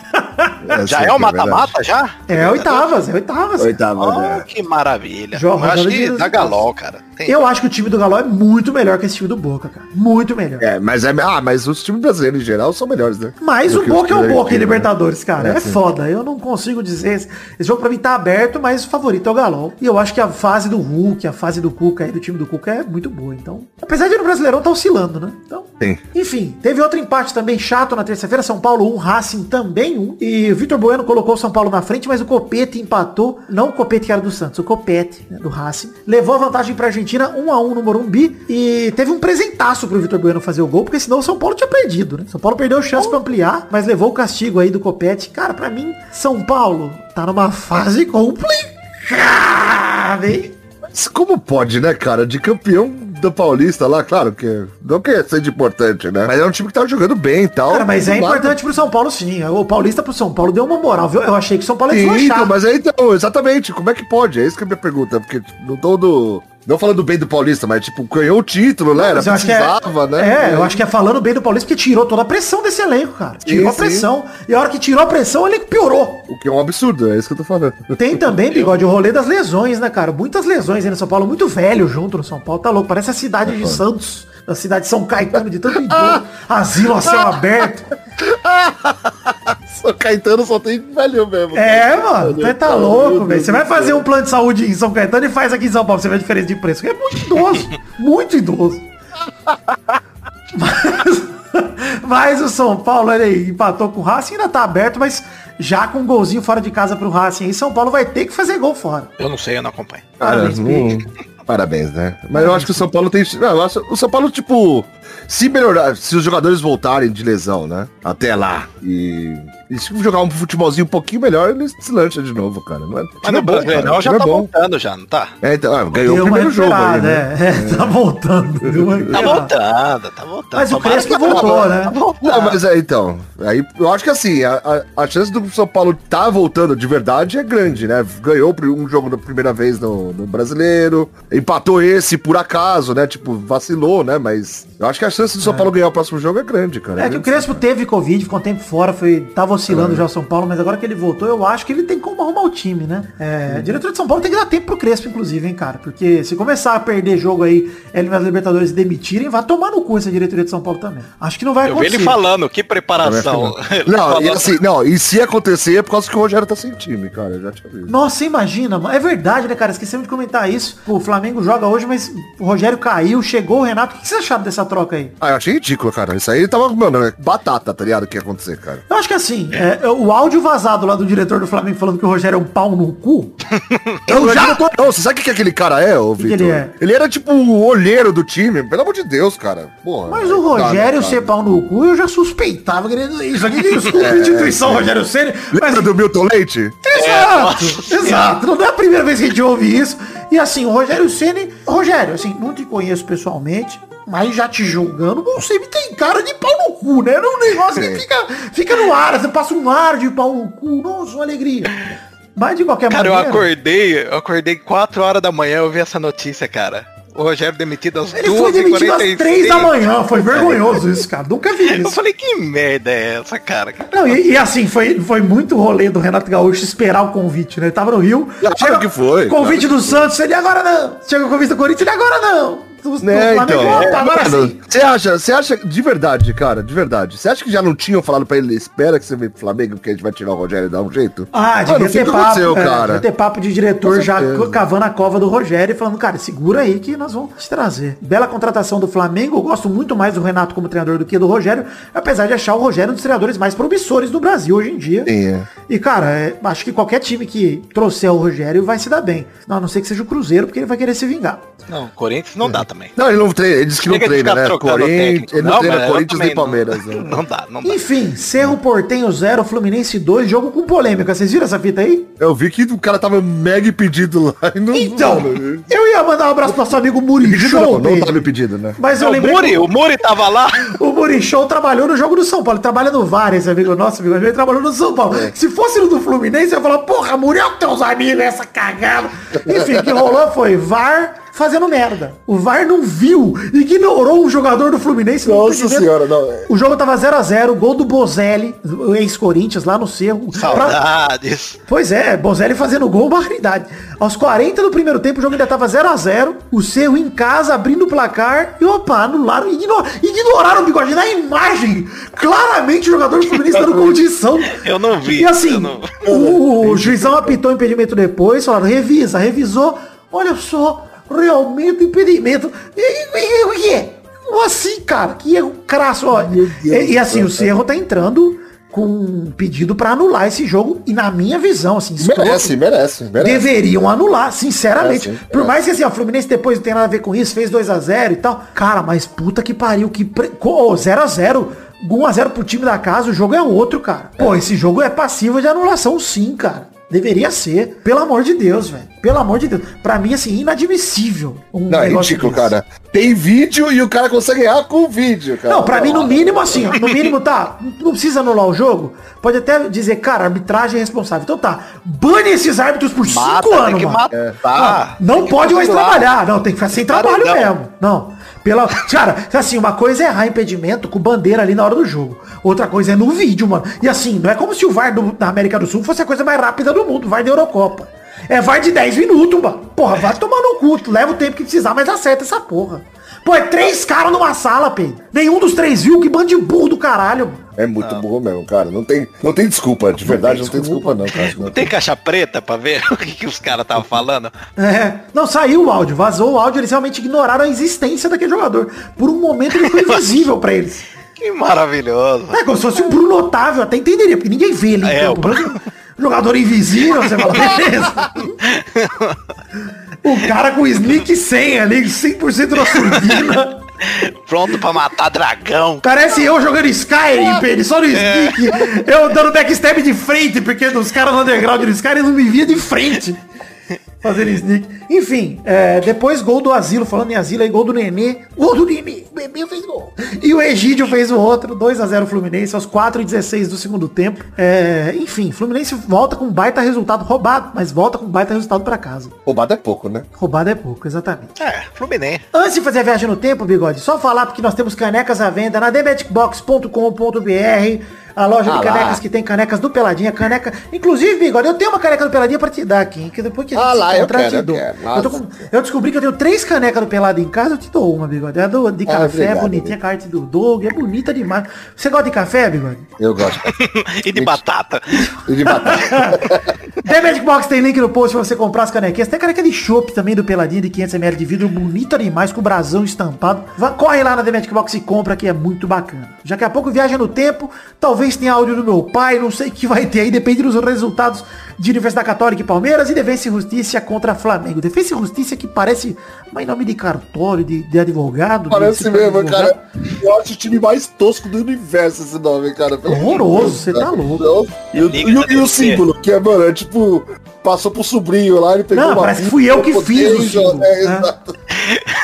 [SPEAKER 3] Já é o
[SPEAKER 2] verdade.
[SPEAKER 3] mata-mata, já?
[SPEAKER 4] É oitavas, é oitavas.
[SPEAKER 5] Oitava,
[SPEAKER 3] Oh,
[SPEAKER 5] né?
[SPEAKER 3] que maravilha.
[SPEAKER 4] Joga
[SPEAKER 3] Eu acho que da Galol, cara. Tem-
[SPEAKER 4] Eu acho que o time do Galol é muito melhor que esse time do Boca, cara. Muito melhor.
[SPEAKER 2] É, mas é. Ah, mas os times brasileiros em geral são melhores, né?
[SPEAKER 4] Mas
[SPEAKER 2] Do
[SPEAKER 4] o Boca é o Boca em
[SPEAKER 2] né?
[SPEAKER 4] Libertadores, cara. É,
[SPEAKER 2] É,
[SPEAKER 4] foda. Eu não consigo dizer. Esse esse jogo pra mim tá aberto, mas o favorito é o Galol. E eu acho que a fase do Hulk, a fase do Cuca aí, do time do Cuca é muito boa. Então, apesar de no Brasileirão tá oscilando, né? Então,
[SPEAKER 2] Sim.
[SPEAKER 4] enfim, teve outro empate também chato na terça-feira. São Paulo 1, Racing também 1. E o Vitor Bueno colocou o São Paulo na frente, mas o Copete empatou. Não o Copete que era do Santos, o Copete, né, do Racing. Levou a vantagem pra Argentina 1 a 1 no Morumbi. E teve um presentaço pro Vitor Bueno fazer o gol, porque senão o São Paulo tinha perdido, né? São Paulo perdeu chance pra ampliar, mas levou o castigo aí do Copete. Cara, pra mim, São Paulo tá numa fase complicada, hein?
[SPEAKER 2] Como pode, né, cara? De campeão do Paulista lá, claro que não quer ser de importante, né? Mas é um time que tava jogando bem e tal.
[SPEAKER 4] Cara, mas é importante pro São Paulo sim. O Paulista pro São Paulo deu uma moral, viu? Eu achei que o São Paulo ia
[SPEAKER 2] Sim, então, mas aí então, exatamente, como é que pode? É isso que é a minha pergunta, porque não tô do... Não falando bem do Paulista, mas tipo, ganhou o título, né? Era,
[SPEAKER 4] eu é,
[SPEAKER 2] precisava, né?
[SPEAKER 4] é, eu acho que é falando bem do Paulista porque tirou toda a pressão desse elenco, cara. Tirou
[SPEAKER 2] Sim,
[SPEAKER 4] a pressão. E a hora que tirou a pressão, ele piorou.
[SPEAKER 2] O que é um absurdo, é isso que eu tô falando.
[SPEAKER 4] Tem também, Bigode, o rolê das lesões, né, cara? Muitas lesões aí no São Paulo, muito velho junto no São Paulo, tá louco. Parece a cidade de Santos, a cidade de São Caetano, de tanto idoso, asilo a céu aberto.
[SPEAKER 2] São Caetano só tem velho mesmo.
[SPEAKER 4] É, mano, você tá
[SPEAKER 2] Meu
[SPEAKER 4] louco, velho. Você vai fazer um plano de saúde em São Caetano e faz aqui em São Paulo, você vê a diferença de preço. É muito idoso, muito idoso. Mas, mas o São Paulo, ele empatou com o Racing, ainda tá aberto, mas já com um golzinho fora de casa pro Racing aí, São Paulo vai ter que fazer gol fora.
[SPEAKER 3] Eu não sei, eu não acompanho.
[SPEAKER 2] Cara,
[SPEAKER 4] Parabéns,
[SPEAKER 2] não- Parabéns, né? Mas eu acho que o São Paulo tem. Não, eu acho- o São Paulo, tipo, se melhorar, se os jogadores voltarem de lesão, né? Até lá. E, e se jogar um futebolzinho um pouquinho melhor, ele se lancha de novo, cara. Não é,
[SPEAKER 3] Mas
[SPEAKER 2] time
[SPEAKER 3] no
[SPEAKER 2] é bom, cara,
[SPEAKER 3] Brasileirão
[SPEAKER 2] o
[SPEAKER 3] já tá
[SPEAKER 2] é bom.
[SPEAKER 3] voltando já, não tá?
[SPEAKER 2] É, então, ah, ganhou o
[SPEAKER 4] Deu uma
[SPEAKER 2] primeiro jogo aí,
[SPEAKER 4] recuperada,
[SPEAKER 2] né?
[SPEAKER 4] é, é, tá voltando. uma
[SPEAKER 3] Tá voltando, tá voltando.
[SPEAKER 4] Mas o Crespo
[SPEAKER 3] que tá
[SPEAKER 4] voltou,
[SPEAKER 3] voltando.
[SPEAKER 4] né?
[SPEAKER 3] Tá voltando.
[SPEAKER 2] Não, mas é, então, aí eu acho que assim, a, a, a chance do São Paulo tá voltando de verdade é grande, né? Ganhou um jogo da primeira vez no, no brasileiro, empatou esse por acaso, né? Tipo, vacilou, né? Mas eu acho que a chance do São Paulo ganhar o próximo jogo é grande, cara.
[SPEAKER 4] É que o Crespo teve Covid, ficou um tempo fora, foi, tava oscilando já o São Paulo, mas agora que ele voltou, eu acho que ele tem como arrumar o time, né? É, diretor de São Paulo tem que dar tempo pro Crespo, inclusive, hein, cara? Porque se começar a perder jogo aí, ele nas Libertadores e demitirem, vai tomar no cu essa diretoria de São Paulo também. Acho que não vai
[SPEAKER 3] Eu vi
[SPEAKER 4] acontecer.
[SPEAKER 3] ele falando, que preparação.
[SPEAKER 2] Não, e assim, não, e se acontecer é por causa que o Rogério tá sem time, cara, eu já te aviso.
[SPEAKER 4] Nossa, imagina, mano. É verdade, né, cara? Esquecemos de comentar isso. O Flamengo joga hoje, mas o Rogério caiu, chegou o Renato. O que vocês acharam dessa troca aí?
[SPEAKER 2] Ah, eu achei ridículo, cara. Isso aí tava, mano, é batata, tá ligado? O que ia acontecer, cara.
[SPEAKER 4] Eu acho que assim, é, o áudio vazado lá do diretor do Flamengo falando que o Rogério é um pau no cu.
[SPEAKER 2] Eu já... Não, você sabe o que, que aquele cara é, ô
[SPEAKER 4] que
[SPEAKER 2] Vitor?
[SPEAKER 4] ele é?
[SPEAKER 2] Ele era tipo o olheiro do time, pelo amor de Deus, cara. Porra,
[SPEAKER 4] Mas o Rogério
[SPEAKER 2] né,
[SPEAKER 4] ser
[SPEAKER 2] cara?
[SPEAKER 4] pau no cu, eu já suspeitava querendo isso. Aqui, desculpa,
[SPEAKER 2] É,
[SPEAKER 4] instituição Rogério Ceni. Mas
[SPEAKER 2] Lembra do Milton Leite?
[SPEAKER 4] Exato, exato. Não é a primeira vez que a gente ouve isso. E assim, o Rogério Ceni, Rogério, assim, não te conheço pessoalmente, mas já te julgando, você me tem cara de pau no cu, né? Era um negócio que fica, fica no ar, você passa um ar de pau no cu, nossa, uma alegria. Mas de qualquer
[SPEAKER 3] Cara, eu
[SPEAKER 4] maneira.
[SPEAKER 3] acordei, eu acordei 4 horas da manhã, eu vi essa notícia, cara. O Rogério demitido às
[SPEAKER 4] Ele foi demitido às
[SPEAKER 3] 2h46.
[SPEAKER 4] 3 da manhã, foi vergonhoso isso, cara. Nunca vi
[SPEAKER 3] Eu
[SPEAKER 4] isso.
[SPEAKER 3] falei, que merda é essa, cara?
[SPEAKER 4] Não, e, e assim, foi, foi muito rolê do Renato Gaúcho esperar o convite, né? Ele tava no Rio.
[SPEAKER 2] Claro que foi,
[SPEAKER 4] Convite do Santos, ele agora não. Chega o convite do Corinthians, ele agora não. Do
[SPEAKER 2] Né,
[SPEAKER 4] Flamengo,
[SPEAKER 2] então.
[SPEAKER 4] opa, agora
[SPEAKER 2] Mano,
[SPEAKER 4] sim.
[SPEAKER 2] Você acha, você acha, de verdade, cara, de verdade, você acha que já não tinham falado pra ele, espera que você vem pro Flamengo, que a gente vai tirar o Rogério e dar um jeito?
[SPEAKER 4] Ah,
[SPEAKER 2] Mano,
[SPEAKER 4] devia ter
[SPEAKER 2] que
[SPEAKER 4] papo,
[SPEAKER 2] aconteceu,
[SPEAKER 4] é,
[SPEAKER 2] cara?
[SPEAKER 4] devia ter papo de diretor já cavando a cova do Rogério e falando, cara, segura aí que nós vamos te trazer. Bela contratação do Flamengo, eu gosto muito mais do Renato como treinador do que do Rogério, apesar de achar o Rogério um dos treinadores mais promissores do Brasil hoje em dia.
[SPEAKER 2] Sim, é.
[SPEAKER 4] E, cara, é, acho que qualquer time que trouxer o Rogério vai se dar bem. Não, a não ser que seja o Cruzeiro, porque ele vai querer se vingar.
[SPEAKER 3] Não, Corinthians não dá também.
[SPEAKER 2] Não, ele não treina, ele disse que não treina, né? Corinthians, ele não, treina
[SPEAKER 3] mas eu
[SPEAKER 2] Corinthians nem
[SPEAKER 3] também não-
[SPEAKER 2] Palmeiras. né?
[SPEAKER 3] Não dá, não dá.
[SPEAKER 4] Enfim, Cerro Portenho 0, Fluminense 2, jogo com polêmica. Vocês viram essa fita aí?
[SPEAKER 2] Eu vi que o cara tava mega impedido lá e não...
[SPEAKER 4] Então,
[SPEAKER 2] Mano,
[SPEAKER 4] eu ia mandar um abraço pro nosso amigo Murichou,
[SPEAKER 2] não, não tava impedido, né?
[SPEAKER 4] Mas eu
[SPEAKER 3] Não, o
[SPEAKER 4] lembrei
[SPEAKER 3] Muri,
[SPEAKER 4] que
[SPEAKER 3] o Muri tava lá.
[SPEAKER 4] o Murichou trabalhou no jogo do São Paulo. Ele trabalha no VAR, esse amigo nosso, amigo. Ele trabalhou no São Paulo. Se fosse no do Fluminense, eu ia falar, porra, Muriel, teus amigos, essa cagada. Enfim, o que rolou foi VAR fazendo merda. O VAR não viu, ignorou um jogador do Fluminense. no
[SPEAKER 2] Nossa senhora, não. é-
[SPEAKER 4] O jogo tava 0x0, gol do Bozelli, o ex-Corinthians, lá no Cerro. Pra-
[SPEAKER 3] Saudades.
[SPEAKER 4] Pois é, Bozelli fazendo gol, uma raridade. Aos 40 do primeiro tempo, o jogo ainda tava 0x0. O Cerro em casa, abrindo o placar. E opa, anularam. Igno- ignoraram o bigode na imagem. Claramente o jogador do Fluminense dando condição.
[SPEAKER 3] Eu não vi,
[SPEAKER 4] E assim,
[SPEAKER 3] eu não-
[SPEAKER 4] o, o juizão apitou o impedimento depois. Falaram, revisa, revisou. Olha só, realmente impedimento. E, o que é? Como assim, cara? Que erro crasso. Ó.
[SPEAKER 2] Deus
[SPEAKER 4] E, e assim, o Cerro tá entrando com um pedido pra anular esse jogo. E na minha visão, assim,
[SPEAKER 2] Merece, merece, merece.
[SPEAKER 4] deveriam anular, sinceramente.
[SPEAKER 2] É, sim,
[SPEAKER 4] Por
[SPEAKER 2] é.
[SPEAKER 4] mais que assim, o Fluminense depois não tem nada a ver com isso, fez 2 a 0 e tal. Cara, mas puta que pariu, que pre... 0 a 0 1 a 0 pro time da casa, o jogo é outro, cara. Pô, esse jogo é passivo de anulação sim, cara. Deveria ser. Pelo amor de Deus, velho. Pelo amor de Deus. Pra mim, assim, inadmissível. Um
[SPEAKER 2] Não, é
[SPEAKER 4] negócio
[SPEAKER 2] ridículo,
[SPEAKER 4] desse.
[SPEAKER 2] cara. Tem vídeo e o cara consegue errar com o vídeo, cara.
[SPEAKER 4] Não, pra mim, no mínimo, assim, ó, no mínimo, tá, não precisa anular o jogo. Pode até dizer, cara, arbitragem é responsável. Então tá, bane esses árbitros por
[SPEAKER 3] Mata,
[SPEAKER 4] cinco
[SPEAKER 3] tem
[SPEAKER 4] anos,
[SPEAKER 3] que
[SPEAKER 4] mano.
[SPEAKER 3] matar.
[SPEAKER 4] Ah, não
[SPEAKER 3] Tem que
[SPEAKER 4] pode mais trabalhar. Não, tem que ficar sem trabalho
[SPEAKER 3] Paredão.
[SPEAKER 4] mesmo. Não. Pela... Cara, assim, uma coisa é errar impedimento com bandeira ali na hora do jogo. Outra coisa é no vídeo, mano. E assim, não é como se o VAR do- da América do Sul fosse a coisa mais rápida do mundo, VAR da Eurocopa. É VAR de 10 minutos, mano. Porra, vai tomar no cu. Leva o tempo que precisar, mas acerta essa porra. Pô, é três caras numa sala, Pedro. Nenhum dos três viu, que bando de burro do caralho.
[SPEAKER 2] É muito burro mesmo, cara. Não tem, não tem desculpa, de verdade, não tem desculpa, não, cara. Não
[SPEAKER 3] Tem caixa preta pra ver o que, que os caras estavam falando?
[SPEAKER 4] É, não, saiu o áudio, vazou o áudio, eles realmente ignoraram a existência daquele jogador. Por um momento ele foi invisível pra eles.
[SPEAKER 3] Que maravilhoso.
[SPEAKER 4] É como se fosse um Bruno Otávio, até entenderia, porque ninguém vê ele
[SPEAKER 3] É,
[SPEAKER 4] campo.
[SPEAKER 3] o-
[SPEAKER 4] um Jogador invisível, você fala, beleza. O cara com sneak 100 ali, 100% da turbina.
[SPEAKER 3] Pronto pra matar dragão.
[SPEAKER 4] Parece eu jogando Skyrim, Pedro, só no sneak. Eu dando backstab de frente, porque os caras no underground do Skyrim não me via de frente. Fazendo sneak. Enfim, é, depois gol do Asilo, falando em Asilo aí, gol do Nenê. Gol do Nenê, o Nenê fez gol. E o Egídio fez o outro, 2x0 Fluminense, aos 4 e 16 do segundo tempo. É, enfim, Fluminense volta com baita resultado roubado, mas volta com baita resultado pra casa.
[SPEAKER 2] Roubado é pouco, né?
[SPEAKER 4] Roubado é pouco, exatamente.
[SPEAKER 3] É, Fluminense.
[SPEAKER 4] Antes de fazer a viagem no tempo, Bigode, só falar porque nós temos canecas à venda na thebetbox.com.br, a loja
[SPEAKER 2] Ah
[SPEAKER 4] de
[SPEAKER 2] lá.
[SPEAKER 4] canecas que tem canecas do Peladinha, caneca. Inclusive, Bigode, eu tenho uma caneca do Peladinha pra te dar aqui, hein, que depois que a
[SPEAKER 2] Ah lá,
[SPEAKER 4] se
[SPEAKER 2] eu
[SPEAKER 4] encontrar,
[SPEAKER 2] quero,
[SPEAKER 4] te
[SPEAKER 2] eu quero.
[SPEAKER 4] Eu, tô com- eu descobri que eu tenho três canecas do Pelado em casa, eu te dou uma, Bigode. É a do, de
[SPEAKER 2] Ah,
[SPEAKER 4] café,
[SPEAKER 2] obrigado,
[SPEAKER 4] bonitinha, com a arte do Doug, é bonita demais. Você gosta de café, Bigode?
[SPEAKER 2] Eu gosto.
[SPEAKER 3] e de batata.
[SPEAKER 2] E de batata.
[SPEAKER 4] The Magic Box tem link no post pra você comprar as canequinhas. Tem caneca de chopp também do Peladinho de 500ml de vidro, bonito demais, com o brasão estampado. Vá, corre lá na The Magic Box e compra que é muito bacana. Daqui a pouco viaja no tempo, talvez tenha áudio do meu pai, não sei o que vai ter aí, depende dos resultados de Universidade Católica e Palmeiras e Defensa e Justiça contra Flamengo. Defensa e Justiça que parece mais nome de cartório, de, de advogado.
[SPEAKER 2] Parece
[SPEAKER 4] de
[SPEAKER 2] mesmo,
[SPEAKER 4] advogado.
[SPEAKER 2] cara. Eu acho o time mais tosco do universo esse nome, cara. Pelo
[SPEAKER 4] Horroroso, você tá louco.
[SPEAKER 2] Não. E, o- e o- e o
[SPEAKER 3] DC.
[SPEAKER 2] símbolo, que é, mano, é tipo passou pro sobrinho lá, ele pegou
[SPEAKER 4] Não,
[SPEAKER 2] uma
[SPEAKER 4] parece que fui eu que fiz o símbolo,
[SPEAKER 2] É,
[SPEAKER 4] né?
[SPEAKER 2] exato.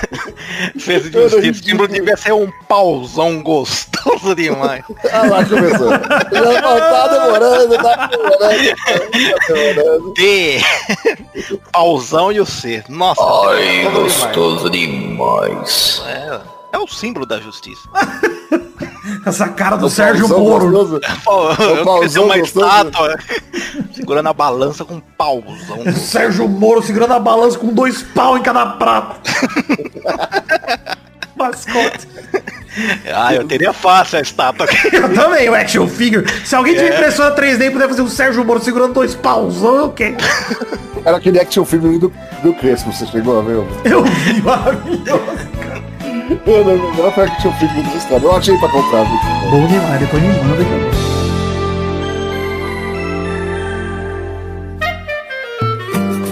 [SPEAKER 3] Fez de
[SPEAKER 2] Cara,
[SPEAKER 3] justiça. O símbolo devia ser um pauzão gostoso demais.
[SPEAKER 2] Ah lá, começou. Já tá demorando, tá demorando. Tá demorando.
[SPEAKER 3] D. Pauzão e o C. Nossa,
[SPEAKER 5] Ai,
[SPEAKER 3] gostoso demais.
[SPEAKER 5] gostoso demais.
[SPEAKER 3] É, é o símbolo da justiça.
[SPEAKER 4] Essa cara do
[SPEAKER 2] O
[SPEAKER 4] Sérgio Moro.
[SPEAKER 2] gostoso.
[SPEAKER 3] Pô, eu
[SPEAKER 2] pauzão
[SPEAKER 3] uma
[SPEAKER 2] gostoso.
[SPEAKER 3] estátua segurando a balança com um pauzão.
[SPEAKER 4] Sérgio Moro segurando a balança com dois pau em cada prato. Mascote.
[SPEAKER 3] Ah, eu teria fácil a estátua aqui.
[SPEAKER 4] Eu também, o action figure. Se alguém tiver impressora 3D e puder fazer o Sérgio Moro segurando dois pauzão, eu quero.
[SPEAKER 2] Era aquele action figure do, do Crespo, você chegou a ver?
[SPEAKER 4] Eu vi, maravilhoso.
[SPEAKER 2] Mano, Agora foi action figure do estado. Eu achei pra comprar, viu?
[SPEAKER 4] Bom demais, depois me manda aqui.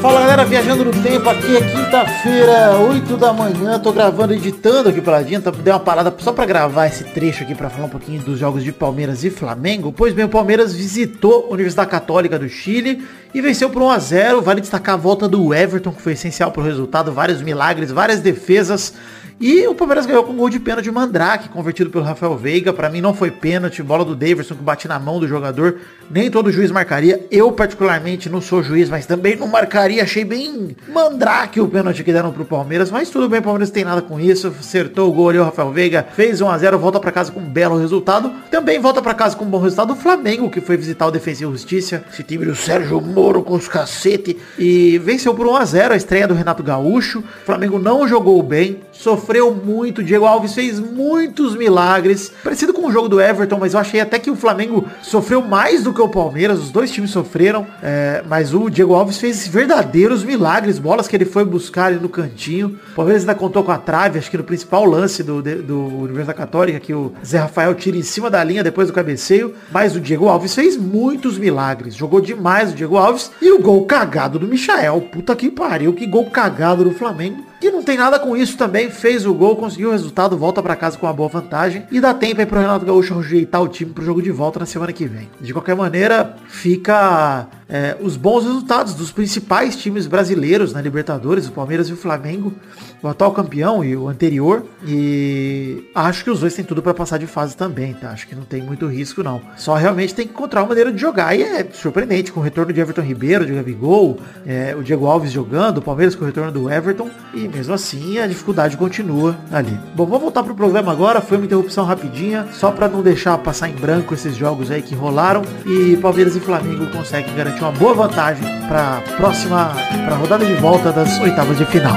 [SPEAKER 4] Fala galera, viajando no tempo, aqui é quinta-feira, 8 da manhã, tô gravando, editando aqui pra Dinta, dei uma parada só pra gravar esse trecho aqui pra falar um pouquinho dos jogos de Palmeiras e Flamengo. Pois bem, o Palmeiras visitou a Universidade Católica do Chile e venceu por 1 a 0 Vale destacar a volta do Everton, que foi essencial pro resultado, vários milagres, várias defesas. E o Palmeiras ganhou com um gol de pênalti de Mandrake, convertido pelo Rafael Veiga. Pra mim não foi pênalti, bola do Daverson que bate na mão do jogador. Nem todo juiz marcaria. Eu particularmente não sou juiz, mas também não marcaria. Achei bem Mandrake o pênalti que deram pro Palmeiras. Mas tudo bem, o Palmeiras tem nada com isso. Acertou o gol ali o Rafael Veiga. Fez 1 a 0 volta pra casa com um belo resultado. Também volta pra casa com um bom resultado o Flamengo, que foi visitar o Defensa e Justiça. Esse time do Sérgio Moro com os cacete. E venceu por 1 a 0 a estreia do Renato Gaúcho. O Flamengo não jogou bem. Sofreu muito. Diego Alves fez muitos milagres. Parecido com o jogo do Everton, mas eu achei até que o Flamengo sofreu mais do que o Palmeiras. Os dois times sofreram. é, mas o Diego Alves fez verdadeiros milagres. Bolas que ele foi buscar ali no cantinho. O Palmeiras ainda contou com a trave, acho que no principal lance do, do Universidade Católica, que o Zé Rafael tira em cima da linha depois do cabeceio. Mas o Diego Alves fez muitos milagres. Jogou demais o Diego Alves. E o gol cagado do Michael. Puta que pariu. Que gol cagado do Flamengo. Que não tem nada com isso também, fez o gol, conseguiu o resultado, volta pra casa com uma boa vantagem e dá tempo aí pro Renato Gaúcho ajeitar o time pro jogo de volta na semana que vem. De qualquer maneira, fica é, os bons resultados dos principais times brasileiros na Libertadores, o Palmeiras e o Flamengo, o atual campeão e o anterior. E acho que os dois têm tudo pra passar de fase também, tá? Acho que não tem muito risco não. Só realmente tem que encontrar uma maneira de jogar e é surpreendente com o retorno de Everton Ribeiro, de Gabigol, é, o Diego Alves jogando, o Palmeiras com o retorno do Everton e mesmo assim a dificuldade continua ali. Bom, vamos voltar pro programa agora, foi uma interrupção rapidinha, só pra não deixar passar em branco esses jogos aí que rolaram e Palmeiras e Flamengo conseguem garantir uma boa vantagem pra próxima, pra rodada de volta das oitavas de final.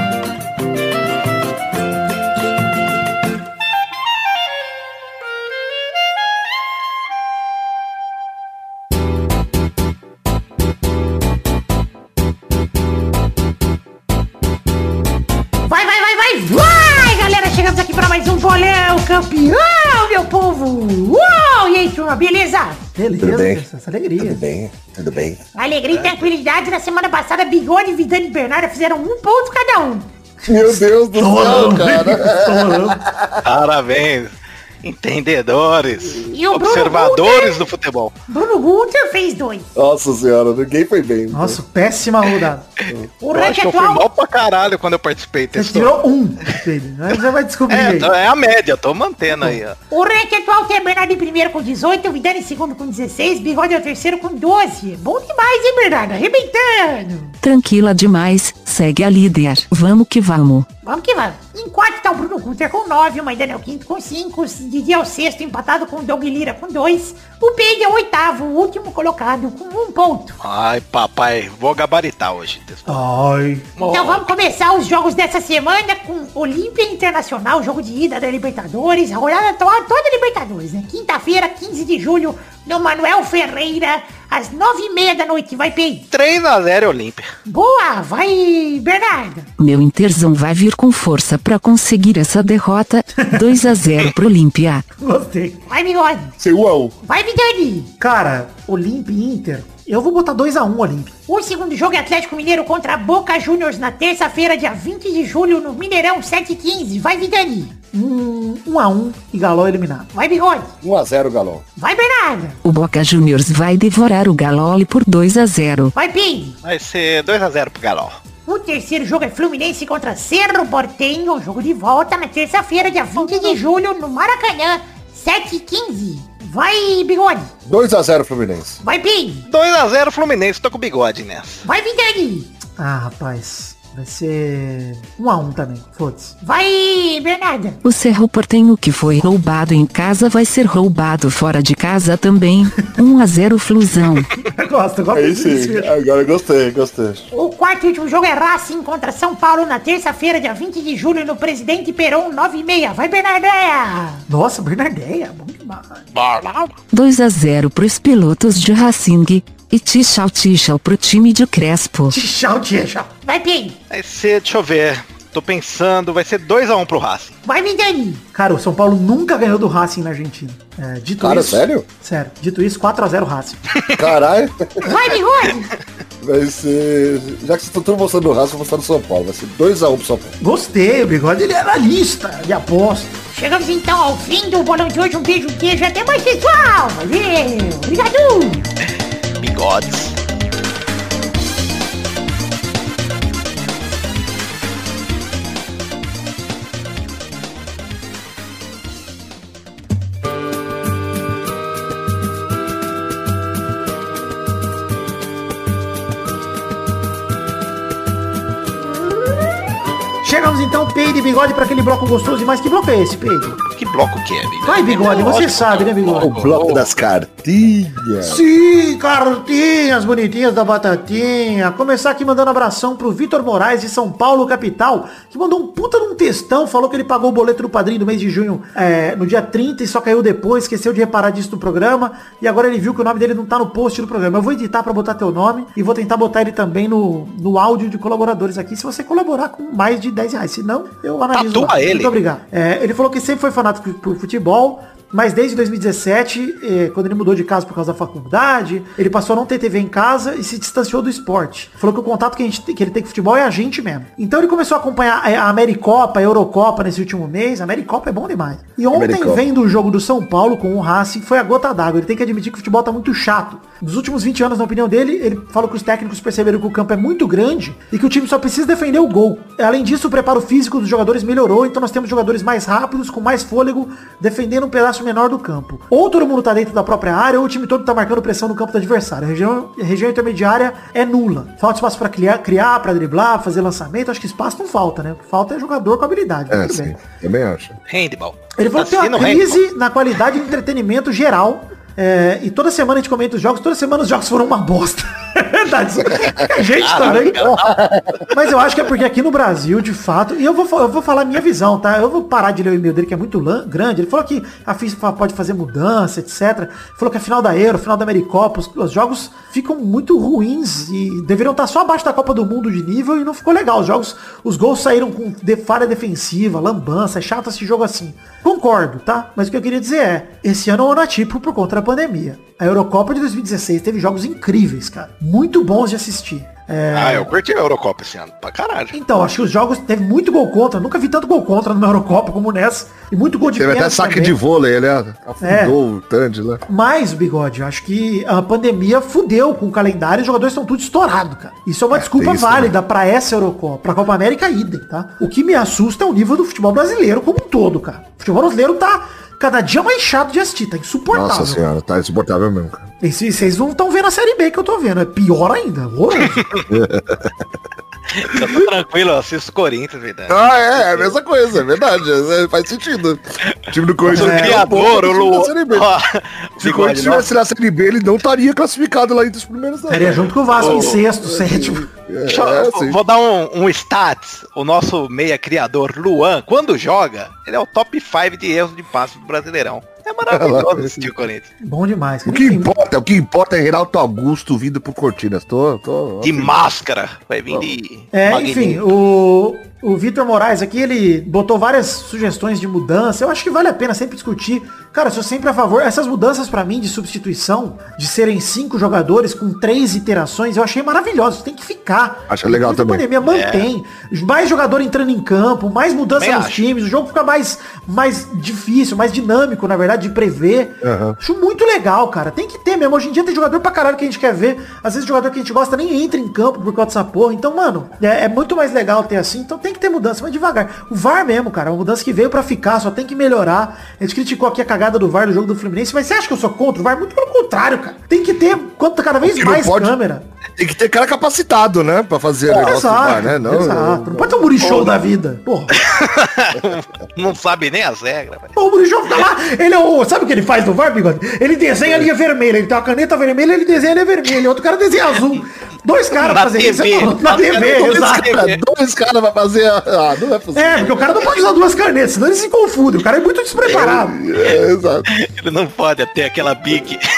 [SPEAKER 6] Vai, vai, vai, vai, vai, galera! Chegamos aqui para mais um bolão campeão, meu povo! Uau! E aí, turma, beleza?
[SPEAKER 4] Beleza,
[SPEAKER 5] bem?
[SPEAKER 4] essa alegria.
[SPEAKER 5] bem, tudo bem.
[SPEAKER 6] Alegria e tranquilidade. Na semana passada, Bigode, Vidani e Bernardo fizeram um ponto cada um.
[SPEAKER 2] Meu Deus do céu, cara.
[SPEAKER 3] Parabéns. Entendedores.
[SPEAKER 6] E o Bruno
[SPEAKER 3] observadores
[SPEAKER 6] Gunter?
[SPEAKER 3] do futebol.
[SPEAKER 6] Bruno Gunter fez dois.
[SPEAKER 2] Nossa senhora, ninguém foi bem.
[SPEAKER 4] Nossa, péssima rodada.
[SPEAKER 6] O
[SPEAKER 3] Eu acho que eu fui mal pra caralho quando eu participei.
[SPEAKER 4] Você
[SPEAKER 3] Testou.
[SPEAKER 4] tirou um dele, né? Já vai descobrir
[SPEAKER 3] É,
[SPEAKER 4] aí.
[SPEAKER 3] então é a média, tô mantendo aí, ó.
[SPEAKER 6] O ranking atual tem Bernardo em primeiro com 18, o Vidani em segundo com 16, Bigode é o terceiro com 12. Bom demais, hein, Bernardo? Arrebentando.
[SPEAKER 7] Tranquila demais, segue a líder. Vamos que vamos.
[SPEAKER 6] Vamos que vamos. Em quarto tá o Bruno Gunter com 9, o Maidana é o quinto com 5, o Didi é o sexto, empatado com o Doug Lira com 2. O Peide é o oitavo, o último colocado com um ponto.
[SPEAKER 3] Ai, papai, vou gabaritar hoje.
[SPEAKER 4] Ai.
[SPEAKER 6] Então vamos começar os jogos dessa semana com Olímpia Internacional, jogo de ida da Libertadores, a rodada toda, toda Libertadores, né? Quinta-feira, 15 de julho, no Manuel Ferreira, às 9h30 da noite. Vai, Peide.
[SPEAKER 3] 3x0 Olímpia.
[SPEAKER 6] Boa, vai, Bernardo.
[SPEAKER 7] Meu Interzão vai vir com força pra conseguir essa derrota. 2 a 0 pro Olímpia.
[SPEAKER 4] Gostei.
[SPEAKER 6] Vai, Bigode.
[SPEAKER 2] Seu um.
[SPEAKER 6] Vai, Vidani.
[SPEAKER 4] Cara, Olímpia e Inter. Eu vou botar 2x1 Olímpia.
[SPEAKER 6] O segundo jogo é Atlético Mineiro contra Boca Juniors na terça-feira, dia 20 de julho, no Mineirão 715. Vai, Vidani.
[SPEAKER 4] Hum, 1 a 1 e Galo eliminado.
[SPEAKER 6] Vai, Bigode.
[SPEAKER 2] 1x0 Galão.
[SPEAKER 6] Vai, Bernardo.
[SPEAKER 7] O Boca Juniors vai devorar o Galol por 2 a 0.
[SPEAKER 6] Vai, Pim.
[SPEAKER 3] Vai ser 2x0 pro Galão.
[SPEAKER 6] O terceiro jogo é Fluminense contra Cerro Porteño. Jogo de volta na terça-feira, dia 20 de julho, no Maracanã, 7h15. Vai, Bigode.
[SPEAKER 2] 2x0 Fluminense.
[SPEAKER 6] Vai, Pim.
[SPEAKER 3] 2x0 Fluminense, tô com o bigode nessa.
[SPEAKER 6] Vai, Vidani.
[SPEAKER 4] Ah, rapaz. Vai ser 1 a 1 também. Foda-se.
[SPEAKER 6] Vai, Bernardo.
[SPEAKER 7] O Cerro Portenho que foi roubado em casa vai ser roubado fora de casa também. 1 a 0 Flusão.
[SPEAKER 4] gosto, gosto
[SPEAKER 2] Aí
[SPEAKER 4] disso.
[SPEAKER 2] sim, agora eu gostei, gostei.
[SPEAKER 6] O quarto e último jogo é Racing contra São Paulo na terça-feira, dia 20 de julho, no Presidente Peron 96. Vai, Bernardeia.
[SPEAKER 4] Nossa, Bernardeia.
[SPEAKER 7] 2 a 0 pros pilotos de Racing. E tchau tchau pro time de Crespo.
[SPEAKER 4] Tchau, tchau.
[SPEAKER 6] Vai, Pim.
[SPEAKER 3] Vai ser, deixa eu ver. Tô pensando, vai ser 2x1 pro Racing.
[SPEAKER 6] Vai, Vidani.
[SPEAKER 4] Cara, o São Paulo nunca ganhou do Racing na Argentina. É, dito
[SPEAKER 2] Cara,
[SPEAKER 4] isso,
[SPEAKER 2] sério?
[SPEAKER 4] Sério. Dito isso, 4x0 Racing.
[SPEAKER 2] Caralho.
[SPEAKER 6] Vai, Bigode.
[SPEAKER 2] Vai ser. Já que vocês estão todos mostrando o Racing, eu vou mostrar no São Paulo. Vai ser 2x1 pro São Paulo.
[SPEAKER 4] Gostei, o bigode ele é analista de aposta.
[SPEAKER 6] Chegamos então ao fim do bolão de hoje. Um beijo, um queijo. Até mais, pessoal. Valeu. Obrigado.
[SPEAKER 3] Bigodes.
[SPEAKER 4] Então, Peide e Bigode, para aquele bloco gostoso demais. Que bloco é esse, Peide?
[SPEAKER 3] Que bloco que é, Bigode?
[SPEAKER 4] Vai, Bigode, você
[SPEAKER 3] Lógico,
[SPEAKER 4] sabe, né, Bigode?
[SPEAKER 2] O bloco das cartinhas.
[SPEAKER 4] Sim, cartinhas bonitinhas da batatinha. Começar aqui mandando abração pro Vitor Moraes de São Paulo, capital, que mandou um puta num textão, falou que ele pagou o boleto do padrinho do mês de junho é, no dia 30 e só caiu depois, esqueceu de reparar disso no programa, e agora ele viu que o nome dele não tá no post do programa. Eu vou editar pra botar teu nome e vou tentar botar ele também no, no áudio de colaboradores aqui, se você colaborar com mais de 10 reais. Se não, eu analiso
[SPEAKER 3] Tatua
[SPEAKER 4] lá.
[SPEAKER 3] ele.
[SPEAKER 4] Muito obrigado. É, ele falou que sempre foi fanático por futebol, mas desde 2017, eh, quando ele mudou de casa por causa da faculdade, ele passou a não ter TV em casa e se distanciou do esporte. Falou que o contato que, gente, que ele tem com futebol é a gente mesmo. Então ele começou a acompanhar a Americopa, a Eurocopa nesse último mês. A Americopa é bom demais. E ontem,
[SPEAKER 2] Americopa.
[SPEAKER 4] vendo o jogo do São Paulo com o Racing, foi a gota d'água. Ele tem que admitir que o futebol tá muito chato. Dos últimos 20 anos, na opinião dele, ele falou que os técnicos perceberam que o campo é muito grande e que o time só precisa defender o gol. Além disso, o preparo físico dos jogadores melhorou, então nós temos jogadores mais rápidos, com mais fôlego, defendendo um pedaço menor do campo. Ou todo mundo tá dentro da própria área, ou o time todo tá marcando pressão no campo do adversário. A região, a região intermediária é nula. Falta espaço pra criar, criar para driblar, fazer lançamento. Acho que espaço não falta, né? O que falta é jogador com habilidade.
[SPEAKER 2] É, sim.
[SPEAKER 4] bem.
[SPEAKER 2] Também acho.
[SPEAKER 3] Handball.
[SPEAKER 4] Ele falou que tem uma
[SPEAKER 3] o handball.
[SPEAKER 4] crise na qualidade de entretenimento geral. É, e toda semana a gente comenta os jogos, toda semana os jogos foram uma bosta. É é A gente também. Mas eu acho que é porque aqui no Brasil, de fato, e eu vou, eu vou falar a minha visão, tá? Eu vou parar de ler o e-mail dele, que é muito grande. Ele falou que a FIFA pode fazer mudança, etc. Falou que a final da Euro, final da Americopa, os, os jogos ficam muito ruins e deveriam estar só abaixo da Copa do Mundo de nível e não ficou legal. Os jogos, os gols saíram com de- falha defensiva, lambança, é chato esse jogo assim. Concordo, tá? Mas o que eu queria dizer é, esse ano é um ano atípico por conta da pandemia. A Eurocopa de 2016 teve jogos incríveis, cara. Muito bons de assistir. É,
[SPEAKER 3] Ah, eu curti a Eurocopa esse ano, pra caralho.
[SPEAKER 4] então, acho que os jogos teve muito gol contra. Nunca vi tanto gol contra numa Eurocopa como nessa. E muito gol de
[SPEAKER 2] Teve até saque
[SPEAKER 4] também.
[SPEAKER 2] de vôlei, ele afundou o Tandy lá.
[SPEAKER 4] Mas, Bigode, acho que a pandemia fudeu com o calendário e os jogadores estão tudo estourados, cara. Isso é uma desculpa
[SPEAKER 2] tem isso
[SPEAKER 4] válida pra essa Eurocopa. Pra Copa América, idem, tá? O que me assusta é o nível do futebol brasileiro como um todo, cara. O futebol brasileiro tá cada dia mais chato de assistir, tá insuportável.
[SPEAKER 2] Nossa senhora, tá insuportável mesmo, cara.
[SPEAKER 4] E vocês não estão vendo a Série B que eu tô vendo. É pior ainda. horroroso.
[SPEAKER 3] Eu tô tranquilo, eu assisto o Corinthians, verdade.
[SPEAKER 2] Ah, é, é a mesma coisa, é verdade. é, faz sentido. O time do Corinthians
[SPEAKER 3] o
[SPEAKER 2] é
[SPEAKER 3] criador, o
[SPEAKER 2] Lu.
[SPEAKER 3] Lu.
[SPEAKER 2] Se o Corinthians estivesse na Série B, ele não estaria classificado lá entre os primeiros.
[SPEAKER 4] Estaria junto com o Vasco em sexto, sétimo.
[SPEAKER 3] Deixa eu-
[SPEAKER 2] É, sim.
[SPEAKER 3] vou dar um, um stats. O nosso meia criador, Luan, quando joga, ele é o top 5 de erros de passe do Brasileirão. É maravilhoso assistir o Corinthians.
[SPEAKER 4] Bom demais.
[SPEAKER 2] O que
[SPEAKER 4] Enfim,
[SPEAKER 2] importa, o que importa é Renato Augusto vindo pro Cortinas. Tô, tô.
[SPEAKER 3] De máscara. Vai vir de.
[SPEAKER 4] É,
[SPEAKER 3] magnífico.
[SPEAKER 4] enfim, o, o Vitor Moraes aqui, ele botou várias sugestões de mudança. Eu acho que vale a pena sempre discutir. Cara, eu sou sempre a favor. Essas mudanças pra mim de substituição, de serem cinco jogadores com três iterações, eu achei maravilhoso. Tem que ficar.
[SPEAKER 2] Acho legal também.
[SPEAKER 4] Pandemia, mantém. Mais jogador entrando em campo, mais mudança
[SPEAKER 3] Também
[SPEAKER 4] nos
[SPEAKER 3] acho.
[SPEAKER 4] times, o jogo fica mais mais, difícil, mais dinâmico, na verdade, de prever.
[SPEAKER 2] Aham.
[SPEAKER 4] Acho muito legal, cara. Tem que ter mesmo. Hoje em dia tem jogador pra caralho que a gente quer ver. Às vezes jogador que a gente gosta nem entra em campo por causa dessa porra. Então, mano, é, é muito mais legal ter assim. Então tem que ter mudança, mas devagar. O VAR mesmo, cara, é uma mudança que veio pra ficar, só tem que melhorar. A gente criticou aqui a cagada do VAR do jogo do Fluminense, mas você acha que eu sou contra o VAR? Muito pelo contrário, cara. Tem que ter quanto cada vez mais
[SPEAKER 2] pode-
[SPEAKER 4] câmera.
[SPEAKER 2] Tem que ter cara capacitado, né? Pra fazer o negócio do
[SPEAKER 4] Exato,
[SPEAKER 2] VAR, né? Não,
[SPEAKER 4] exato. Não pode ter um burichou da vida. Porra.
[SPEAKER 3] Não sabe nem as regras, velho.
[SPEAKER 4] Pô, o Burichou tá lá, ele é o. Sabe o que ele faz no VAR, bigode? Ele desenha a linha vermelha, ele tem uma caneta vermelha, ele desenha a linha vermelha, outro cara desenha azul. Dois caras
[SPEAKER 3] Na
[SPEAKER 4] fazem isso.
[SPEAKER 3] TV.
[SPEAKER 4] Na
[SPEAKER 3] Na
[SPEAKER 4] TV,
[SPEAKER 3] TV.
[SPEAKER 4] exato.
[SPEAKER 2] Cara, dois caras pra fazer. a- Ah, não é possível.
[SPEAKER 4] É, porque o cara não pode usar duas canetas, senão ele se confunde. O cara é muito despreparado.
[SPEAKER 2] É, exato.
[SPEAKER 3] Ele não pode ter aquela bique.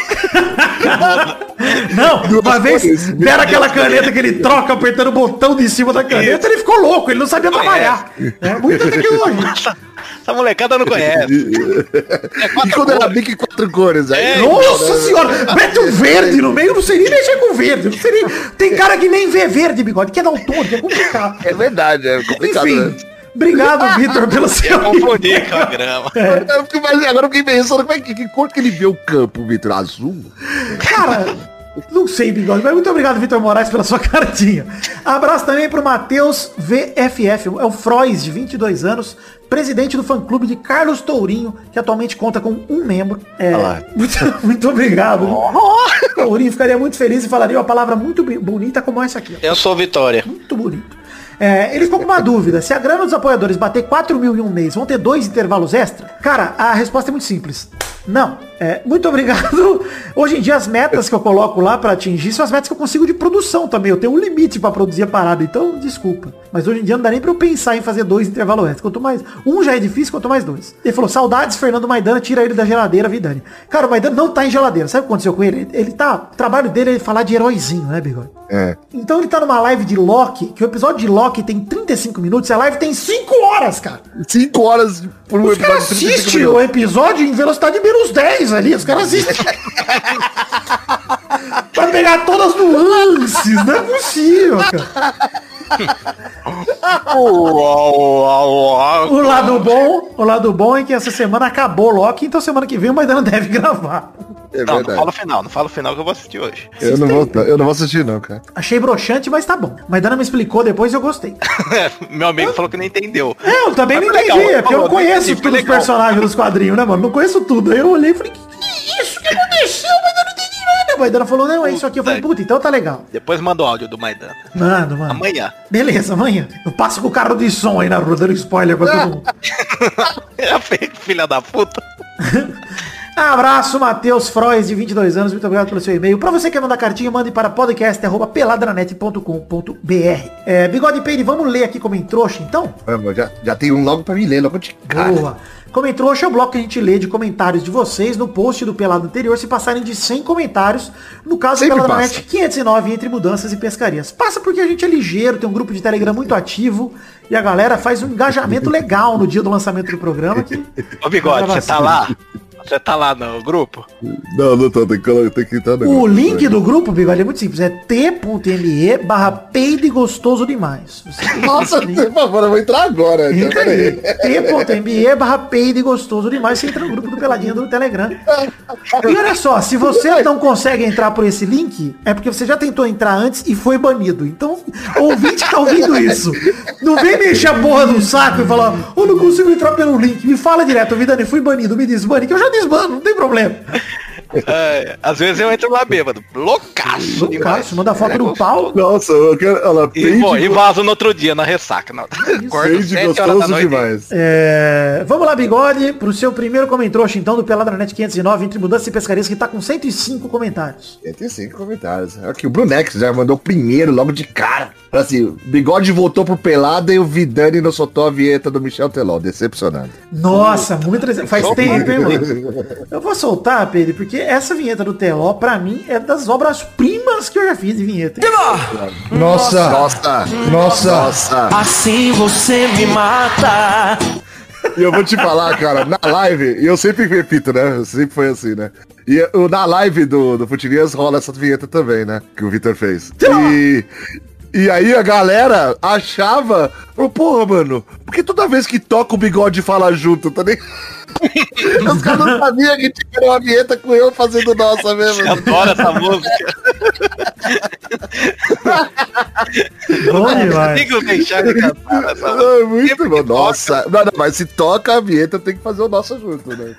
[SPEAKER 4] Não, uma vez deram aquela caneta que ele troca apertando o botão de cima da caneta, ele ficou louco, ele não sabia trabalhar. É muita tecnologia.
[SPEAKER 3] Essa, molecada não conhece. É
[SPEAKER 2] E
[SPEAKER 3] quatro
[SPEAKER 2] quando era
[SPEAKER 3] cores.
[SPEAKER 2] bique quatro cores, aí.
[SPEAKER 3] É,
[SPEAKER 4] Nossa senhora, mete um verde no meio, eu não sei nem mexer com verde. eu Não sei nem... Tem cara que nem vê verde, bigode, que é daltônico, é complicado.
[SPEAKER 2] É verdade, é complicado,
[SPEAKER 4] Enfim,
[SPEAKER 2] né?
[SPEAKER 4] obrigado, Vitor, pelo seu...
[SPEAKER 3] confundir com a grama.
[SPEAKER 2] Eu mas agora eu fiquei pensando, como é que, que cor que ele vê o campo, Vitor? Azul?
[SPEAKER 4] Cara, não sei, bigode, mas muito obrigado, Vitor Moraes, pela sua cartinha. Abraço também pro Matheus VFF, é o Frois, de 22 anos, presidente do fã-clube de Carlos Tourinho, que atualmente conta com um membro. É, muito, muito obrigado. Tourinho ficaria muito feliz e falaria uma palavra muito bonita como essa aqui. ó.
[SPEAKER 3] Eu sou Vitória.
[SPEAKER 4] Muito bonito. É, ele ficou com uma dúvida. Se a grana dos apoiadores bater 4 mil em um mês, vão ter dois intervalos extra? Cara, a resposta é muito simples. Não. É, muito obrigado. Hoje em dia as metas que eu coloco lá pra atingir são as metas que eu consigo de produção também. Eu tenho um limite pra produzir a parada, então desculpa. Mas hoje em dia não dá nem pra eu pensar em fazer dois intervalos extras. Quanto mais. Um já é difícil, quanto mais dois. Ele falou, saudades, Fernando Maidana, tira ele da geladeira, Vidani. Cara, o Maidana não tá em geladeira. Sabe o que aconteceu com ele? Ele tá. O trabalho dele é falar de heróizinho, né, Bigode?
[SPEAKER 2] É.
[SPEAKER 4] Então ele tá numa live de Loki, que o episódio de Loki tem 35 minutos e a live tem 5 horas, cara.
[SPEAKER 2] Cinco horas por um
[SPEAKER 4] Os caras
[SPEAKER 2] de 35
[SPEAKER 4] assistem
[SPEAKER 2] minutos.
[SPEAKER 4] o episódio em velocidade menos 10 ali. Os caras assistem. pra pegar todas as nuances. Não é possível, cara. O lado bom, o lado bom é que essa semana acabou o Loki, então semana que vem o Maidana deve gravar.
[SPEAKER 2] É
[SPEAKER 3] Não, não fala o final, não fala o final que eu vou assistir hoje.
[SPEAKER 2] Eu não, vou, eu não vou assistir, não, cara.
[SPEAKER 4] Achei broxante, mas tá bom. Maidana me explicou depois e eu gostei.
[SPEAKER 3] Meu amigo falou que não entendeu.
[SPEAKER 4] É, eu também
[SPEAKER 3] Mas
[SPEAKER 4] não entendi,
[SPEAKER 3] legal,
[SPEAKER 4] é porque eu não
[SPEAKER 3] falou,
[SPEAKER 4] conheço
[SPEAKER 3] entendi,
[SPEAKER 4] todos os personagens dos quadrinhos, né, mano? Não conheço tudo. Aí eu olhei e falei, que, que isso que aconteceu? Mas eu não entendi nada. A Maidana falou, não, é isso aqui. Eu falei, puta, então tá legal.
[SPEAKER 3] Depois manda o áudio do Maidana.
[SPEAKER 4] Mano, mano.
[SPEAKER 3] Amanhã.
[SPEAKER 4] Beleza, amanhã. Eu passo com o carro de som aí na rua, dando spoiler pra todo mundo.
[SPEAKER 3] Filha da puta.
[SPEAKER 4] Abraço, Matheus Frois, de 22 anos. Muito obrigado pelo seu e-mail. Pra você que quer mandar cartinha, mande para podcast.peladranet.com.br. É, Bigode Peire, vamos ler aqui como trouxa, então?
[SPEAKER 2] Vamos, já, já tem um logo pra me ler, logo de cara.
[SPEAKER 4] Boa. Comentou hoje é o bloco que a gente lê de comentários de vocês no post do Pelado anterior, se passarem de 100 comentários, no caso
[SPEAKER 2] Sempre
[SPEAKER 4] Pelado
[SPEAKER 2] passa.
[SPEAKER 4] Net 509 entre mudanças e pescarias. Passa porque a gente é ligeiro, tem um grupo de Telegram muito ativo e a galera faz um engajamento legal no dia do lançamento do programa. Que...
[SPEAKER 3] Ô Bigode, você tá lá? Você tá lá no grupo?
[SPEAKER 2] Não, não tô, tem que, tem que entrar no
[SPEAKER 4] O
[SPEAKER 2] grupo,
[SPEAKER 4] link
[SPEAKER 2] né?
[SPEAKER 4] do grupo, Bigode, é muito simples. É t.me barra peide gostoso demais. Você
[SPEAKER 2] Nossa, por favor, eu vou entrar agora. então,
[SPEAKER 4] Entra aí. T.me barra peide gostoso demais. Você entra no grupo do Peladinha do Telegram. E olha só, se você não consegue entrar por esse link, é porque você já tentou entrar antes e foi banido. Então, ouvinte tá ouvindo isso. Não vem mexer a porra no saco e falar, eu não consigo entrar pelo link. Me fala direto, Vidani, fui banido, me desbane, que eu já desbano, não tem problema.
[SPEAKER 3] É, às vezes eu entro lá bêbado. Loucaço.
[SPEAKER 4] Cássio, manda foto
[SPEAKER 3] É
[SPEAKER 4] do
[SPEAKER 3] gostoso.
[SPEAKER 4] pau.
[SPEAKER 2] Nossa, eu quero. Olha lá,
[SPEAKER 3] E, pô, e vazo no outro dia, na ressaca. Não. Acordo sete da
[SPEAKER 2] gostoso demais.
[SPEAKER 4] É, vamos lá, Bigode, pro seu primeiro comentário, então, do Peladranet 509, entre mudanças e pescarias, que tá com 105 comentários.
[SPEAKER 2] 85 comentários. Aqui, o Brunex já mandou o primeiro, logo de cara. Assim, Bigode voltou pro Pelada e o Vidani não soltou a vinheta do Michel Teló. Decepcionado.
[SPEAKER 4] Nossa, muito Faz tempo, hein, mano? Eu vou soltar, Pedro, porque essa vinheta do Teló, pra mim, é das obras-primas que eu já fiz de vinheta.
[SPEAKER 2] Nossa! Nossa! Nossa! Nossa!
[SPEAKER 8] Assim você me mata.
[SPEAKER 2] E eu vou te falar, cara, na live, e eu sempre repito, né? Sempre foi assim, né? E eu- na live do, do Futilias rola essa vinheta também, né? Que o Vitor fez. E, E aí a galera achava, falou, porra, mano, por que toda vez que toca o bigode fala junto, tá nem... Os caras não sabiam que tinha uma vinheta com eu fazendo nossa mesmo.
[SPEAKER 3] Adoro essa música.
[SPEAKER 4] Bom demais.
[SPEAKER 3] Tem que deixar de cantar essa música.
[SPEAKER 2] É muito bom. Nossa, não, não, mas se toca a vinheta, tem que fazer o nosso junto, né?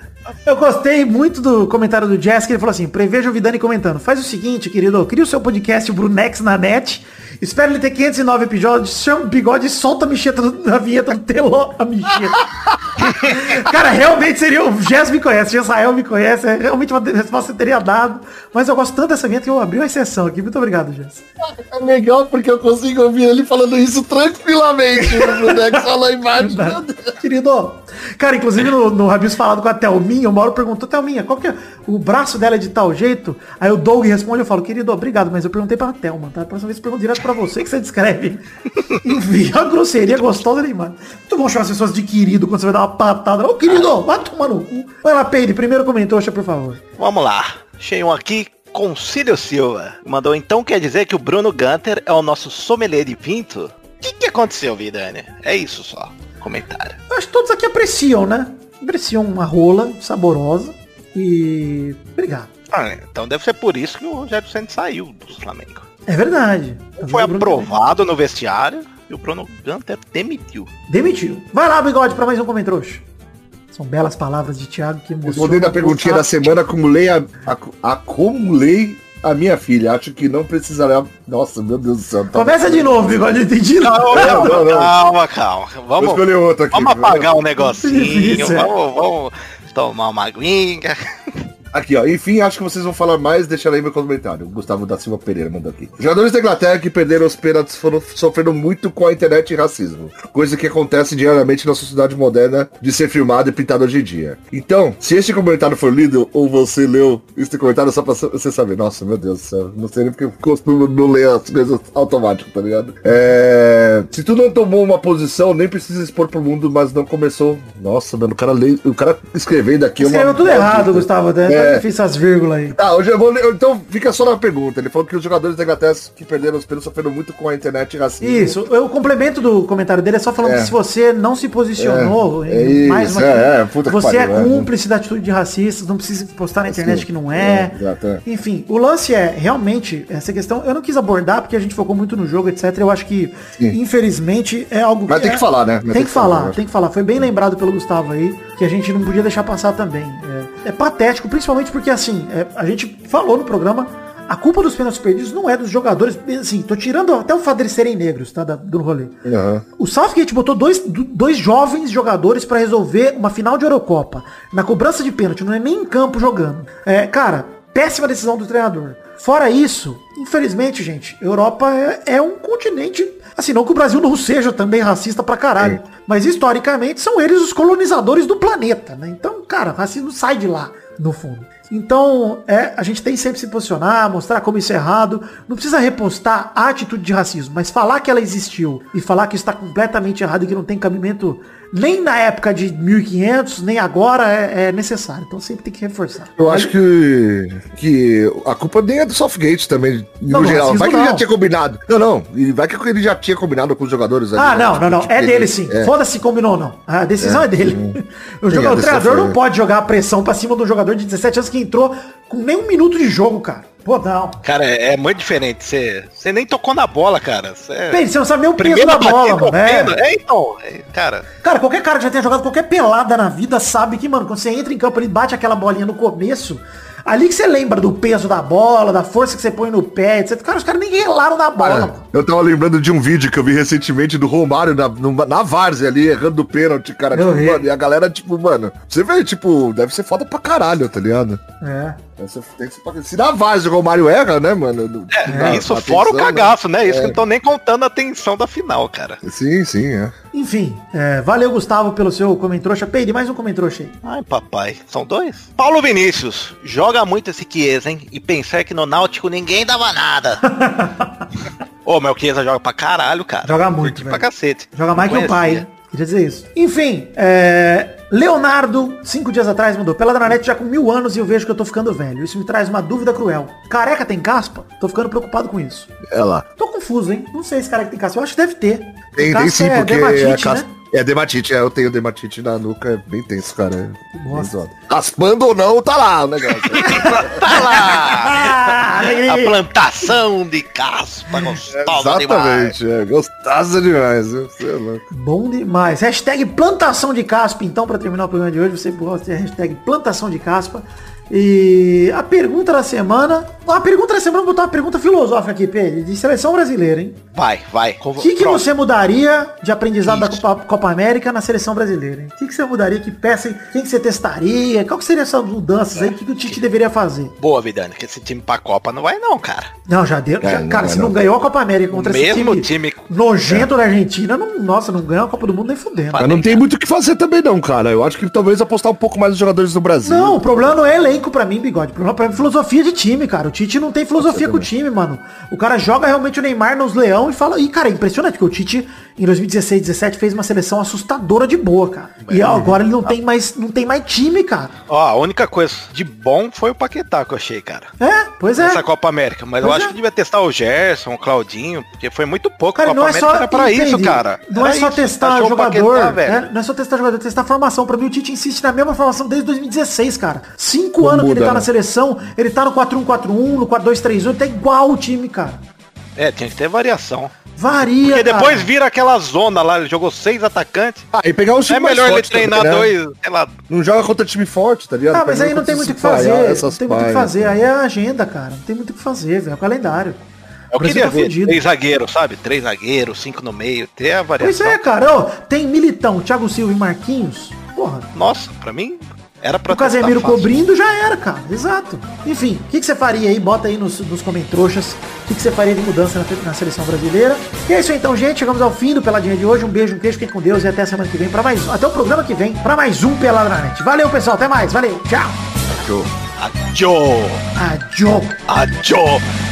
[SPEAKER 4] Eu gostei muito do comentário do Jess, que ele falou assim, preveja o Vidani comentando. Faz o seguinte, querido, cria o seu podcast o Brunex na net, espera ele ter 509 episódios, chama o bigode e solta a micheta vinheta do teló, a micheta. Cara, realmente seria, o Jess me conhece, o Jessael me conhece, é realmente uma resposta que teria dado, mas eu gosto tanto dessa vinheta que eu abri uma exceção aqui. Muito obrigado, Jess.
[SPEAKER 2] É legal porque eu consigo ouvir ele falando isso tranquilamente. o Brunex falou embaixo.
[SPEAKER 4] Querido, cara, inclusive no, no Rabis falado com a Thelminha, o Mauro perguntou, Thelminha, qual que é o braço dela é de tal jeito? Aí o Doug responde, eu falo, querido, obrigado, mas eu perguntei pra Thelma, tá? A próxima vez eu pergunto direto pra você que você descreve. Enfim, a grosseria gostosa demais. Muito bom chamar as pessoas de querido quando você vai dar uma patada. Ô, querido, vai tomar no cu. Vai lá, Peide, primeiro comentou, por favor.
[SPEAKER 3] Vamos lá. Achei um aqui. Concílio Silva mandou então quer dizer que o Bruno Gunter é o nosso sommelier de pinto? O que, que aconteceu, Vidani? É isso só. Comentário.
[SPEAKER 4] Eu acho que todos aqui apreciam, né? Apreciam uma rola saborosa e... Obrigado.
[SPEAKER 3] Ah, então deve ser por isso que o Rogério Santos saiu do Flamengo.
[SPEAKER 4] É verdade.
[SPEAKER 3] Foi aprovado no vestiário e o Bruno Gunter demitiu.
[SPEAKER 4] Demitiu. Vai lá, bigode, pra mais um comentrouxa. São belas palavras de Thiago que emocionam.
[SPEAKER 2] Respondendo a perguntinha da semana, acumulei a, acu- acumulei a minha filha. Acho que não precisará. Nossa, meu Deus do céu. Tá...
[SPEAKER 4] Começa de novo, bigode, entendi.
[SPEAKER 3] Não,
[SPEAKER 2] não, não, não.
[SPEAKER 3] Calma, calma.
[SPEAKER 2] Vou
[SPEAKER 3] Vamos,
[SPEAKER 2] escolher outra aqui.
[SPEAKER 3] vamos apagar um negocinho.
[SPEAKER 4] Difícil, é.
[SPEAKER 3] vamos, vamos tomar uma aguinha.
[SPEAKER 2] Aqui, ó. Enfim, acho que vocês vão falar mais, deixa aí meu comentário. O Gustavo da Silva Pereira mandou aqui. Jogadores da Inglaterra que perderam os pênaltis foram sofrendo muito com a internet e racismo. Coisa que acontece diariamente na sociedade moderna de ser filmado e pintado hoje em dia. Então, se este comentário for lido, ou você leu este comentário só pra você saber. Nossa, meu Deus do céu. Não sei nem porque eu costumo não ler as coisas automáticas, tá ligado? É... Se tu não tomou uma posição, nem precisa expor pro mundo, mas não começou. Nossa, mano, o cara, lê... o cara escrevendo aqui
[SPEAKER 4] Escreveu tudo errado, Gustavo. Né?
[SPEAKER 2] É.
[SPEAKER 4] Tá difícil as vírgulas aí.
[SPEAKER 2] Tá, hoje eu vou ler, então fica só na pergunta. Ele falou que os jogadores da Inglaterra que perderam os pênaltis sofreram muito com a internet racismo.
[SPEAKER 4] Isso, o complemento do comentário dele é só falando
[SPEAKER 2] É.
[SPEAKER 4] que se você não se posicionou,
[SPEAKER 2] É, é
[SPEAKER 4] mais
[SPEAKER 2] isso,
[SPEAKER 4] uma
[SPEAKER 2] é, é, puta que
[SPEAKER 4] você é
[SPEAKER 2] pariu, é.
[SPEAKER 4] cúmplice da atitude de racistas, não precisa postar na internet
[SPEAKER 2] Assim,
[SPEAKER 4] que não é.
[SPEAKER 2] é, é.
[SPEAKER 4] Enfim, o lance é, realmente, essa questão, eu não quis abordar porque a gente focou muito no jogo, etc. Eu acho que,
[SPEAKER 2] Sim.
[SPEAKER 4] infelizmente, é algo
[SPEAKER 2] Mas tem
[SPEAKER 4] é-
[SPEAKER 2] que falar, né? Mas
[SPEAKER 4] Tem que falar,
[SPEAKER 2] eu acho.
[SPEAKER 4] tem que falar. Foi bem lembrado pelo Gustavo aí, que a gente não podia deixar passar também. É, é patético, principalmente porque, assim, é, a gente falou no programa, a culpa dos pênaltis perdidos não é dos jogadores, assim, tô tirando até o fato deles serem negros, tá, da- do rolê.
[SPEAKER 2] Aham.
[SPEAKER 4] O Southgate botou dois, do- dois jovens jogadores pra resolver uma final de Eurocopa. Na cobrança de pênalti, não é nem em campo jogando. É, cara, péssima decisão do treinador. Fora isso, infelizmente, gente, Europa é, é um continente. Assim, não que o Brasil não seja também racista pra caralho. Mas historicamente são eles os colonizadores do planeta, né? Então, cara, racismo sai de lá, no fundo. Então, é, a gente tem sempre se posicionar, mostrar como isso é errado. Não precisa repostar a atitude de racismo, mas falar que ela existiu e falar que está completamente errado e que não tem cabimento nem na época de 1500, nem agora é, é necessário. Então sempre tem que reforçar.
[SPEAKER 2] Eu acho que, que a culpa nem é do Southgate também,
[SPEAKER 4] Não,
[SPEAKER 2] no
[SPEAKER 4] não,
[SPEAKER 2] geral.
[SPEAKER 4] racismo
[SPEAKER 2] Vai que ele
[SPEAKER 4] não.
[SPEAKER 2] já tinha combinado. Não, não. E vai que ele já tinha combinado com os jogadores ali,
[SPEAKER 4] Ah,
[SPEAKER 2] né?
[SPEAKER 4] não, não, não.
[SPEAKER 2] Tipo,
[SPEAKER 4] É
[SPEAKER 2] ele-
[SPEAKER 4] dele sim.
[SPEAKER 2] é.
[SPEAKER 4] Foda-se se combinou ou não. A decisão é, dele. O, jogador, o treinador
[SPEAKER 2] foi-
[SPEAKER 4] não pode jogar a pressão pra cima do jogador de 17 anos que entrou com nem um minuto de jogo, cara. Pô, não.
[SPEAKER 3] Cara, é, é muito diferente. Você você nem tocou na bola, cara. Você
[SPEAKER 4] Bem, você não sabe nem o peso da bola, mano. É.
[SPEAKER 3] É, então. é, cara,
[SPEAKER 4] Cara, qualquer cara que já tenha jogado qualquer pelada na vida sabe que, mano, quando você entra em campo ali, bate aquela bolinha no começo, ali que você lembra do peso da bola, da força que você põe no pé, etc. Cara, os caras nem relaram da bola, mano.
[SPEAKER 2] Eu tava lembrando de um vídeo que eu vi recentemente do Romário na, no- na Várzea ali, errando o pênalti, cara.
[SPEAKER 4] Eu
[SPEAKER 2] Tipo,
[SPEAKER 4] vi.
[SPEAKER 2] mano, e a galera, tipo, mano, você vê, tipo, deve ser foda pra caralho, tá ligado?
[SPEAKER 4] É.
[SPEAKER 2] Tem que ser- Se na Várzea o Romário erra, né, mano? do-
[SPEAKER 3] é,
[SPEAKER 2] na-
[SPEAKER 3] isso fora o
[SPEAKER 2] atenção, né?
[SPEAKER 3] cagaço, né? Isso
[SPEAKER 2] É.
[SPEAKER 3] que não tô nem contando a tensão da final, cara.
[SPEAKER 2] Sim, sim, é.
[SPEAKER 4] Enfim, é, valeu, Gustavo, pelo seu comentrouxa. Peide, mais um comentrouxa aí.
[SPEAKER 3] Ai, papai. São dois? Paulo Vinícius. Joga muito esse Chiesa, hein? E pensar que no Náutico ninguém dava nada. Ô, meu Chiesa joga pra caralho, cara.
[SPEAKER 4] Joga muito,
[SPEAKER 3] Curti
[SPEAKER 4] velho.
[SPEAKER 3] pra cacete.
[SPEAKER 4] Joga mais que o pai, hein? Queria dizer isso. Enfim, é, Leonardo, cinco dias atrás, mandou. Peladranet já com mil anos e eu vejo que eu tô ficando velho. Isso me traz uma dúvida cruel. Careca tem caspa? Tô ficando preocupado com isso.
[SPEAKER 2] É lá.
[SPEAKER 4] Tô confuso, hein? Não sei se careca tem caspa. Eu acho que deve ter.
[SPEAKER 2] Tem, tem
[SPEAKER 4] Caspa
[SPEAKER 2] sim,
[SPEAKER 4] é
[SPEAKER 2] porque
[SPEAKER 4] dermatite,
[SPEAKER 2] é, cas-
[SPEAKER 4] né?
[SPEAKER 2] É dermatite. É, eu tenho dermatite na nuca, é bem tenso, cara. É
[SPEAKER 4] Nossa.
[SPEAKER 2] Raspando ou não, tá lá o negócio.
[SPEAKER 3] Tá lá!
[SPEAKER 4] Ah,
[SPEAKER 3] A plantação de caspa gostosa demais.
[SPEAKER 2] Exatamente, é gostosa demais. viu? Você é louco.
[SPEAKER 4] Bom demais. Hashtag plantação de caspa, então, pra terminar o programa de hoje, você gosta de hashtag plantação de caspa. E a pergunta da semana. A pergunta da semana, vou botar uma pergunta filosófica aqui, Pedro, de seleção brasileira, hein?
[SPEAKER 3] Vai, vai.
[SPEAKER 4] O que, que você mudaria de aprendizado da Copa, Copa América na seleção brasileira? hein? O que, que você mudaria? Que peça? Quem que você testaria? Qual que seria essas mudanças aí? O que, que o Tite deveria fazer?
[SPEAKER 3] Boa, Vidani, que esse time pra Copa não vai não, cara.
[SPEAKER 4] Não, já deu.
[SPEAKER 2] É,
[SPEAKER 4] já-
[SPEAKER 2] não
[SPEAKER 4] cara, se não,
[SPEAKER 2] não.
[SPEAKER 4] ganhou a Copa América contra
[SPEAKER 3] O
[SPEAKER 4] esse
[SPEAKER 3] mesmo
[SPEAKER 4] time,
[SPEAKER 3] time-
[SPEAKER 4] nojento da Argentina, não, nossa, não ganhou a Copa do Mundo nem fudendo.
[SPEAKER 2] Mas não tem muito o que fazer também não, cara. Eu acho que talvez apostar um pouco mais nos jogadores do Brasil.
[SPEAKER 4] Não, o problema não é elenco pra mim, bigode. Pra mim é filosofia de time, cara. O Tite não tem filosofia com o time, mano. O cara joga realmente o Neymar nos leão e fala. E, cara, é impressionante que o Tite, em 2016, 17, fez uma seleção assustadora de boa, cara. E agora ele não tem mais, não tem mais time, cara.
[SPEAKER 3] Ó, a única coisa de bom foi o Paquetá que eu achei, cara.
[SPEAKER 4] É, pois é.
[SPEAKER 3] Essa Copa América. Mas eu
[SPEAKER 4] Pois
[SPEAKER 3] acho
[SPEAKER 4] é.
[SPEAKER 3] que devia testar o Gerson, o Claudinho, porque foi muito pouco.
[SPEAKER 4] Cara,
[SPEAKER 3] Copa
[SPEAKER 4] não é
[SPEAKER 3] América
[SPEAKER 4] só.
[SPEAKER 3] era pra isso,
[SPEAKER 4] entendi.
[SPEAKER 3] cara.
[SPEAKER 4] Não
[SPEAKER 3] Era
[SPEAKER 4] é só
[SPEAKER 3] isso.
[SPEAKER 4] testar
[SPEAKER 3] Achou o
[SPEAKER 4] jogador.
[SPEAKER 3] Paquetá,
[SPEAKER 4] é, não é só testar jogador, é testar formação. Pra mim, o Tite insiste na mesma formação desde 2016, cara. Cinco Anos que ele tá na
[SPEAKER 2] né?
[SPEAKER 4] seleção, ele tá no 4-1-4-1, no 4-2-3-1, tá igual o time, cara.
[SPEAKER 3] É, tinha que ter variação.
[SPEAKER 4] Varia,
[SPEAKER 3] Porque depois
[SPEAKER 4] cara.
[SPEAKER 3] vira aquela zona lá, ele jogou seis atacantes.
[SPEAKER 2] Ah, e pegar um time
[SPEAKER 3] É melhor ele treinar
[SPEAKER 2] também, né?
[SPEAKER 3] dois, sei lá,
[SPEAKER 2] Não joga contra time forte, tá ligado?
[SPEAKER 4] Ah, mas
[SPEAKER 2] Pega
[SPEAKER 4] aí não tem muito o que fazer. Não tem muito o que fazer. Aí é a agenda, cara. Não tem muito o que fazer, velho. É o calendário.
[SPEAKER 3] Eu queria
[SPEAKER 4] tá
[SPEAKER 3] ver
[SPEAKER 4] fudido.
[SPEAKER 3] três zagueiros, sabe? Três zagueiros, cinco no meio, ter a
[SPEAKER 4] Pois
[SPEAKER 3] variação.
[SPEAKER 4] é, cara. Ó, tem Militão, Thiago Silva e Marquinhos. Porra.
[SPEAKER 3] Nossa, pra mim, era pra
[SPEAKER 4] O Casemiro cobrindo já era, cara. Exato. Enfim, o que, que você faria aí? Bota aí nos, nos comentroxas. O que, que você faria de mudança na, na seleção brasileira? E é isso aí, então, gente. Chegamos ao fim do Peladinha de hoje. Um beijo, um queijo, fiquem com Deus e até a semana que vem para mais Até o programa que vem para mais um Pelada na Net. Valeu, pessoal. Até mais. Valeu. Tchau.
[SPEAKER 3] Adio!
[SPEAKER 4] Adiós.
[SPEAKER 3] Adio!
[SPEAKER 4] Nossos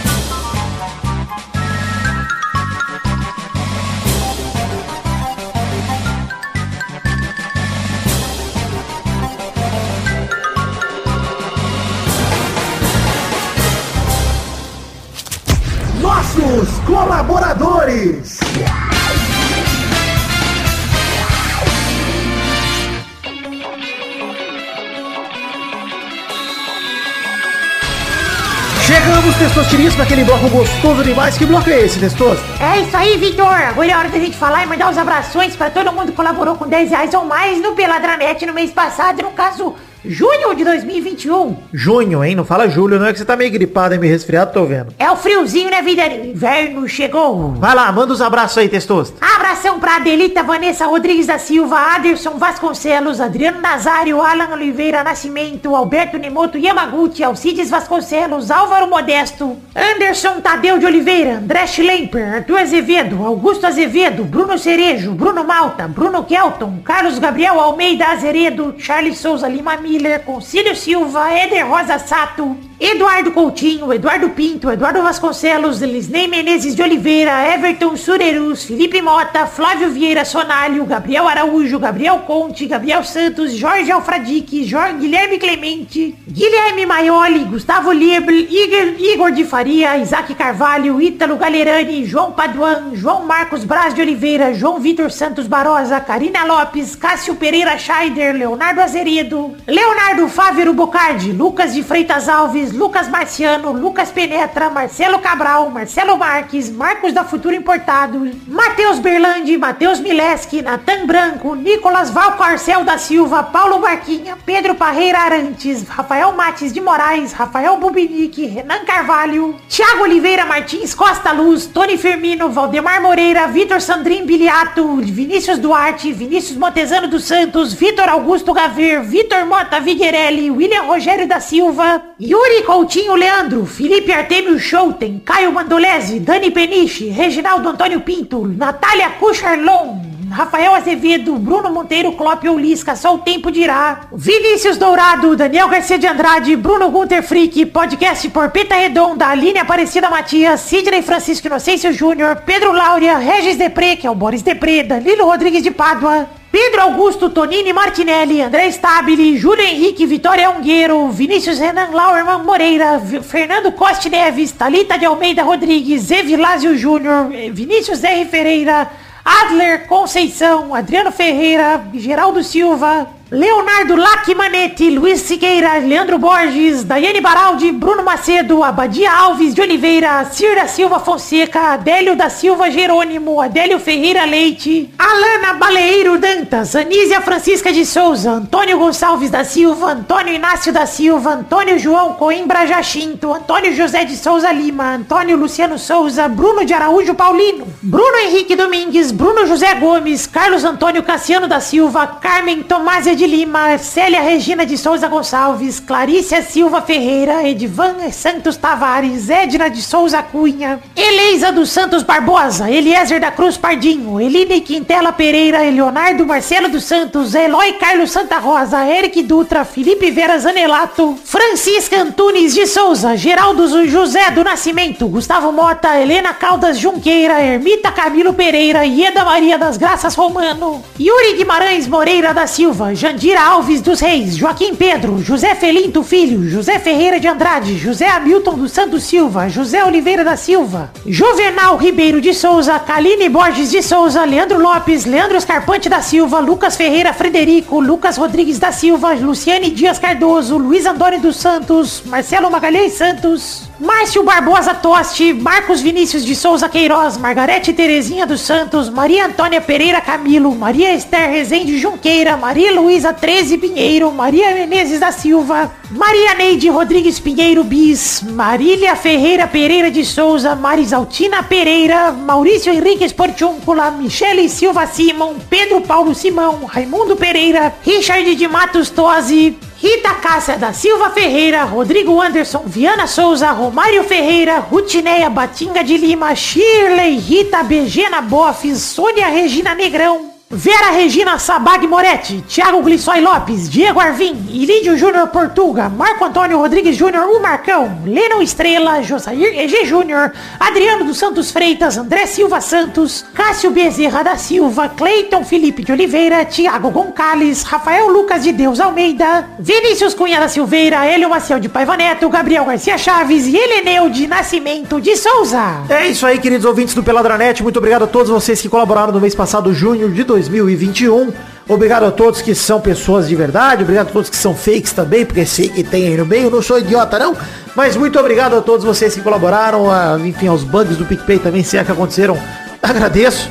[SPEAKER 4] Chegamos, Testostiríssimo, aquele bloco gostoso demais. Que bloco é esse, Testoso?
[SPEAKER 6] É isso aí, Vitor. Agora é hora da gente falar e mandar os abrações pra todo mundo que colaborou com 10 reais ou mais no Peladranet no mês passado, no caso, junho de 2021.
[SPEAKER 4] Junho, hein? Não fala julho, não é que você tá meio gripado e meio resfriado, tô vendo.
[SPEAKER 6] É o friozinho, né, vida? Inverno chegou.
[SPEAKER 4] Vai lá, manda os abraços aí, Testoso.
[SPEAKER 6] Abração pra Adelita Vanessa Rodrigues da Silva, Aderson Vasconcelos, Adriano Nazário, Alan Oliveira Nascimento, Alberto Nemoto Yamaguchi, Alcides Vasconcelos, Álvaro Modesto, Anderson Tadeu de Oliveira, André Schlemper, Arthur Azevedo, Augusto Azevedo, Bruno Cerejo, Bruno Malta, Bruno Kelton, Carlos Gabriel Almeida Azeredo, Charles Souza Lima Miller, Concílio Silva, Éder Rosa Sato, Eduardo Coutinho, Eduardo Pinto, Eduardo Vasconcelos, Lisney Menezes de Oliveira, Everton Surerus, Felipe Mota, Flávio Vieira Sonalho, Gabriel Araújo, Gabriel Conte, Gabriel Santos, Jorge Alfradique, Jorge Guilherme Clemente, Guilherme Maioli, Gustavo Lieber, Igor, Igor de Faria, Isaac Carvalho, Ítalo Galerani, João Paduan, João Marcos Braz de Oliveira, João Vitor Santos Barosa, Karina Lopes, Cássio Pereira Scheider, Leonardo Azeredo, Leonardo Fávero Bocardi, Lucas de Freitas Alves, Lucas Marciano, Lucas Penetra, Marcelo Cabral, Marcelo Marques, Marcos da Futuro Importado, Matheus Berlandi, Matheus Mileski, Natan Branco, Nicolas Valcarcel da Silva, Paulo Marquinha, Pedro Parreira Arantes, Rafael Mates de Moraes, Rafael Bubinique, Renan Carvalho, Thiago Oliveira Martins Costa Luz, Tony Firmino, Valdemar Moreira, Vitor Sandrin Biliato, Vinícius Duarte, Vinícius Montezano dos Santos, Vitor Augusto Gaver, Vitor Mota Viguerelli, William Rogério da Silva, Yuri Coutinho Leandro, Felipe Artemio Schouten, Caio Mandolese, Dani Peniche, Reginaldo Antônio Pinto, Natália Cucharlon, Rafael Azevedo, Bruno Monteiro, Clópio Ulisca, só o tempo dirá. Vinícius Dourado, Daniel Garcia de Andrade, Bruno Gunter Frick, podcast Porpeta Redonda, Aline Aparecida Matias, Sidney Francisco Inocêncio Júnior, Pedro Laura, Regis Depré, que é o Boris Depré, Danilo Rodrigues de Pádua, Pedro Augusto Tonini Martinelli, André Stabile, Júlio Henrique Vitória Ungueiro, Vinícius Renan Lauerman Moreira, Fernando Costa Neves, Talita de Almeida Rodrigues, Zé Vilásio Júnior, eh, Vinícius R. Pereira, Adler Conceição, Adriano Ferreira, Geraldo Silva, Leonardo Lacmanetti, Luiz Siqueira, Leandro Borges, Daiane Baraldi, Bruno Macedo, Abadia Alves de Oliveira, Cira Silva Fonseca, Adélio da Silva Jerônimo, Adélio Ferreira Leite, Alana Baleeiro Dantas, Anísia Francisca de Souza, Antônio Gonçalves da Silva, Antônio Inácio da Silva, Antônio João Coimbra Jacinto, Antônio José de Souza Lima, Antônio Luciano Souza, Bruno de Araújo Paulino, Bruno Henrique Domingues, Bruno José Gomes, Carlos Antônio Cassiano da Silva, Carmen Tomásia de Lima, Célia Regina de Souza Gonçalves, Clarícia Silva Ferreira, Edvan Santos Tavares, Edna de Souza Cunha, Eleisa dos Santos Barbosa, Eliezer da Cruz Pardinho, Eline Quintela Pereira, Leonardo Marcelo dos Santos, Eloy Carlos Santa Rosa, Eric Dutra, Felipe Vera Zanelato, Francisca Antunes de Souza, Geraldo José do Nascimento, Gustavo Mota, Helena Caldas Junqueira, Ermita Camilo Pereira, Ieda Maria das Graças Romano, Yuri Guimarães Moreira da Silva, Jandira Alves dos Reis, Joaquim Pedro, José Felinto Filho, José Ferreira de Andrade, José Hamilton dos Santos Silva, José Oliveira da Silva, Juvenal Ribeiro de Souza, Kaline Borges de Souza, Leandro Lopes, Leandro Escarpante da Silva, Lucas Ferreira Frederico, Lucas Rodrigues da Silva, Luciane Dias Cardoso, Luiz Antônio dos Santos, Marcelo Magalhães Santos, Márcio Barbosa Toste, Marcos Vinícius de Souza Queiroz, Margarete Terezinha dos Santos, Maria Antônia Pereira Camilo, Maria Esther Rezende Junqueira, Maria Luísa 13 Pinheiro, Maria Menezes da Silva, Maria Neide Rodrigues Pinheiro Bis, Marília Ferreira Pereira de Souza, Marisaltina Pereira, Maurício Henrique Esportiúncula, Michele Silva Simon, Pedro Paulo Simão, Raimundo Pereira, Richard de Matos Tosi, Rita Cássia da Silva Ferreira, Rodrigo Anderson, Viana Souza, Romário Ferreira, Rutineia Batinga de Lima, Shirley, Rita Begena Boff, Sônia Regina Negrão, Vera Regina Sabag Moretti, Thiago Glissói Lopes, Diego Arvim, Ilídio Júnior Portuga, Marco Antônio Rodrigues Júnior, o Marcão, Leno Estrela, Josair EG Júnior, Adriano dos Santos Freitas, André Silva Santos, Cássio Bezerra da Silva, Cleiton Felipe de Oliveira, Thiago Goncalves, Rafael Lucas de Deus Almeida, Vinícius Cunha da Silveira, Hélio Maciel de Paiva Neto, Gabriel Garcia Chaves e Heleneu de Nascimento de Souza.
[SPEAKER 4] É isso aí, queridos ouvintes do Peladranet. Muito obrigado a todos vocês que colaboraram no mês passado, junho de 2021. Obrigado a todos que são pessoas de verdade. Obrigado a todos que são fakes também, porque sei que tem aí no meio. Não sou idiota, não. Mas muito obrigado a todos vocês que colaboraram. a- enfim, aos bugs do PicPay também, se é que aconteceram. Agradeço.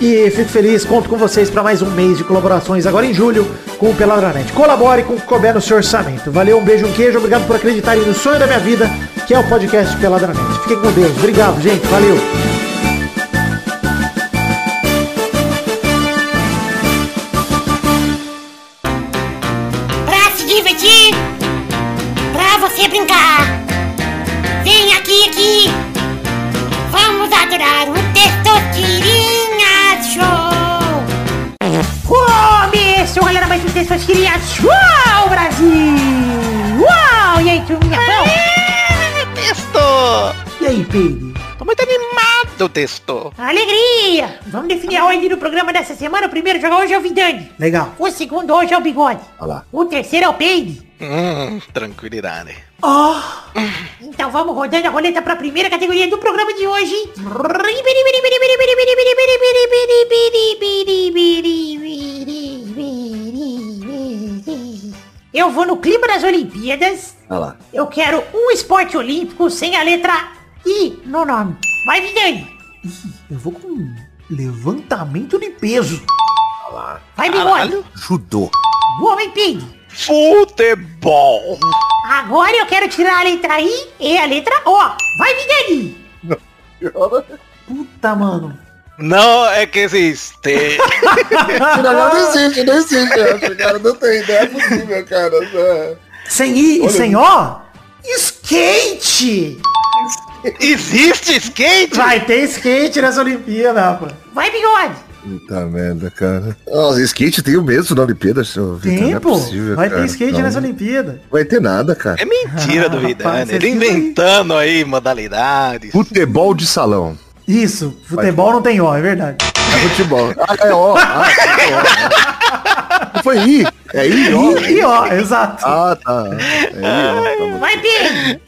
[SPEAKER 4] E fico feliz, conto com vocês para mais um mês de colaborações agora em julho com o Peladranet. Colabore com o que couber no seu orçamento. Valeu, um beijo, um queijo, obrigado por acreditarem no sonho da minha vida, que é o podcast Peladranet. Fiquem com Deus. Obrigado, gente. Valeu.
[SPEAKER 6] Uau, Brasil! Uau! E aí, turminha, bom?
[SPEAKER 3] É, Testo!
[SPEAKER 4] E aí, Peide?
[SPEAKER 3] Tô muito animado, Testo.
[SPEAKER 6] Alegria! Vamos definir a ordem do programa dessa semana. O primeiro jogo hoje é o Vidani.
[SPEAKER 4] Legal.
[SPEAKER 6] O segundo hoje é o Bigode.
[SPEAKER 2] Olha lá.
[SPEAKER 6] O terceiro é o Peide.
[SPEAKER 3] Hum, tranquilidade.
[SPEAKER 6] Então vamos rodando a roleta para a primeira categoria do programa de hoje. Eu vou no clima das Olimpíadas.
[SPEAKER 2] Olha lá.
[SPEAKER 6] Eu quero um esporte olímpico sem a letra I no nome. Vai, Vidani.
[SPEAKER 4] Eu vou com levantamento de peso.
[SPEAKER 6] Vai, Bigode.
[SPEAKER 2] Judô.
[SPEAKER 6] Boa, hein, Pig?
[SPEAKER 3] Futebol.
[SPEAKER 6] Agora eu quero tirar a letra I e a letra O. Vai, Vidani.
[SPEAKER 4] Puta, mano.
[SPEAKER 3] Não é que existe.
[SPEAKER 2] Não, não existe, não existe. acho, cara, não tem ideia, é possível, cara. né?
[SPEAKER 4] Sem I e sem O? Skate!
[SPEAKER 3] existe skate?
[SPEAKER 4] Vai ter skate nessa Olimpíada, rapaz.
[SPEAKER 6] Vai, Bigode.
[SPEAKER 2] Puta merda, cara. Nossa, skate tem o mesmo na Olimpíada, seu Vitor, não é
[SPEAKER 4] Vai
[SPEAKER 2] cara.
[SPEAKER 4] ter skate
[SPEAKER 2] Não
[SPEAKER 4] nessa Olimpíada.
[SPEAKER 2] Vai ter nada, cara.
[SPEAKER 3] É mentira do
[SPEAKER 4] Ah,
[SPEAKER 3] Vidani.
[SPEAKER 4] você
[SPEAKER 3] Ele
[SPEAKER 4] aí.
[SPEAKER 3] inventando aí modalidades.
[SPEAKER 2] Futebol de salão.
[SPEAKER 4] Isso, futebol não tem O, é verdade.
[SPEAKER 2] É futebol. Ah, é ó. Ah, é ó. foi I. É I, ó.
[SPEAKER 4] E ó, exato.
[SPEAKER 2] Ah, tá. É I, ó. Tá.
[SPEAKER 6] Vai, Pedro.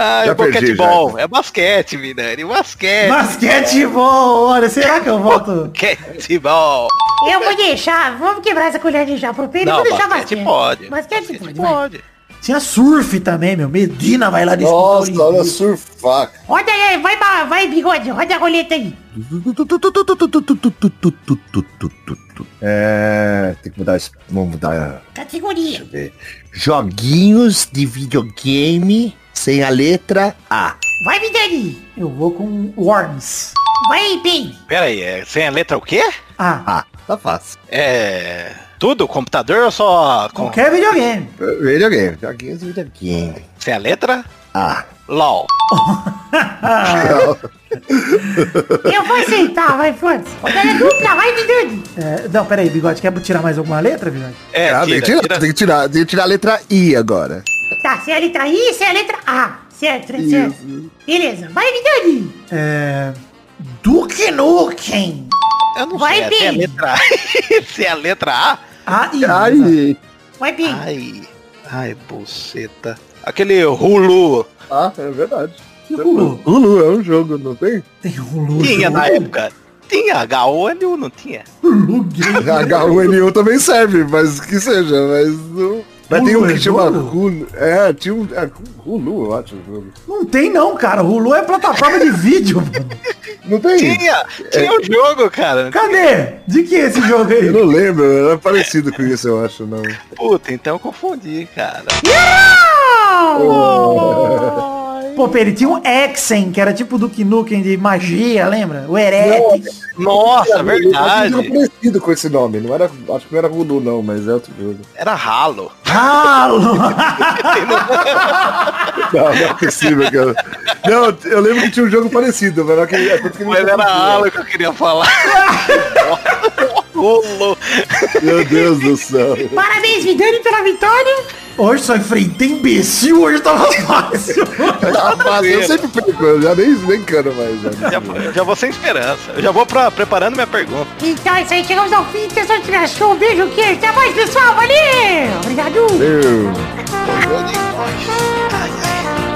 [SPEAKER 3] Ah,
[SPEAKER 2] Já
[SPEAKER 3] é
[SPEAKER 2] perdi,
[SPEAKER 3] basquetebol. É basquete, Vidani. Basquete.
[SPEAKER 4] Basquetebol, olha, será que eu volto?
[SPEAKER 3] Basquetebol.
[SPEAKER 6] Eu vou deixar, vamos quebrar essa colher de chá pro Pedro e
[SPEAKER 3] Não,
[SPEAKER 6] vou deixar
[SPEAKER 3] basquete
[SPEAKER 6] basquete.
[SPEAKER 3] pode.
[SPEAKER 6] Basquete,
[SPEAKER 3] Basquete
[SPEAKER 6] pode,
[SPEAKER 3] pode.
[SPEAKER 4] Tinha surf também, meu. Medina vai lá disputar
[SPEAKER 2] Nossa, olha surfar.
[SPEAKER 6] Roda aí, vai, vai, bigode, roda a roleta aí.
[SPEAKER 2] É. Tem que mudar isso. Vamos mudar.
[SPEAKER 6] Categoria.
[SPEAKER 2] Joguinhos de videogame sem a letra A.
[SPEAKER 6] Vai, Vidani.
[SPEAKER 4] Eu vou com Worms.
[SPEAKER 6] Vai, Pedro.
[SPEAKER 3] Pera aí, é sem a letra o quê?
[SPEAKER 4] Ah,
[SPEAKER 2] Ah, tá fácil.
[SPEAKER 3] É... Tudo? Computador ou só... Com...
[SPEAKER 4] qualquer videogame.
[SPEAKER 2] Videogame. Joguinhos de videogame.
[SPEAKER 3] Sem a letra?
[SPEAKER 2] Ah.
[SPEAKER 3] LOL.
[SPEAKER 6] Eu vou aceitar, vai, foda-se. Dupla, vai, Vidani.
[SPEAKER 4] É, não, peraí, Bigode, quer tirar mais alguma letra, Bigode?
[SPEAKER 3] É,
[SPEAKER 2] Ah, tem, que
[SPEAKER 3] tira,
[SPEAKER 2] tirar,
[SPEAKER 3] tira.
[SPEAKER 2] tem que tirar, tem que tirar a letra I agora.
[SPEAKER 6] Tá, sem a letra I, sem a letra A. Certo, certo. Beleza, vai, Vidani.
[SPEAKER 4] É... Duke Nukem.
[SPEAKER 3] Eu não
[SPEAKER 6] Vai,
[SPEAKER 3] sei, é a letra A. sem a letra A?
[SPEAKER 2] Ai.
[SPEAKER 6] Vai, Pedro.
[SPEAKER 3] Ai, ai, buceta. Aquele Hulu.
[SPEAKER 2] Ah, é verdade.
[SPEAKER 4] Que Hulu?
[SPEAKER 2] Hulu é um jogo, não tem?
[SPEAKER 4] Tem Hulu.
[SPEAKER 3] Tinha
[SPEAKER 4] jogo.
[SPEAKER 3] na época. Tinha H1N1, não tinha?
[SPEAKER 4] Hulu Game.
[SPEAKER 2] H1N1 também serve, mas que seja, mas não. Mas tem um
[SPEAKER 4] Hulu é
[SPEAKER 2] que chama? Hulu. É, tinha um. É, Hulu, eu acho. o jogo.
[SPEAKER 4] Não tem não, cara. Hulu é plataforma de vídeo. mano.
[SPEAKER 2] Não tem?
[SPEAKER 3] Tinha! Tinha um jogo, cara.
[SPEAKER 4] Cadê? De que é esse jogo aí?
[SPEAKER 2] Eu não lembro, era parecido com isso, eu acho, não.
[SPEAKER 3] Puta, então eu confundi, cara.
[SPEAKER 4] Pô, Peri, tinha um Exen, que era tipo Duke Nukem de magia, lembra? O Heretics.
[SPEAKER 3] Nossa, verdade.
[SPEAKER 2] parecido com esse nome, não era, acho que não era Hulu não, mas é outro jogo.
[SPEAKER 3] Era ralo.
[SPEAKER 4] Halo!
[SPEAKER 2] Não, não é possível, cara. Não, eu lembro que tinha um jogo parecido, mas é que, é
[SPEAKER 3] Mas era ralo que eu queria falar. Rolo.
[SPEAKER 2] Meu Deus do céu.
[SPEAKER 6] Parabéns, Vidani, pela vitória.
[SPEAKER 4] Hoje só enfrentei imbecil, hoje tava fácil.
[SPEAKER 2] Tá fácil, eu sempre perco, eu já nem, nem mais. Já.
[SPEAKER 3] Já, eu já vou sem esperança. Eu já vou pra, preparando minha pergunta.
[SPEAKER 6] Então é isso aí, chegamos ao fim. Atenção, tira show. Beijo, que Até mais, pessoal. Valeu. Obrigado.
[SPEAKER 2] Eu...
[SPEAKER 3] Ai, ai.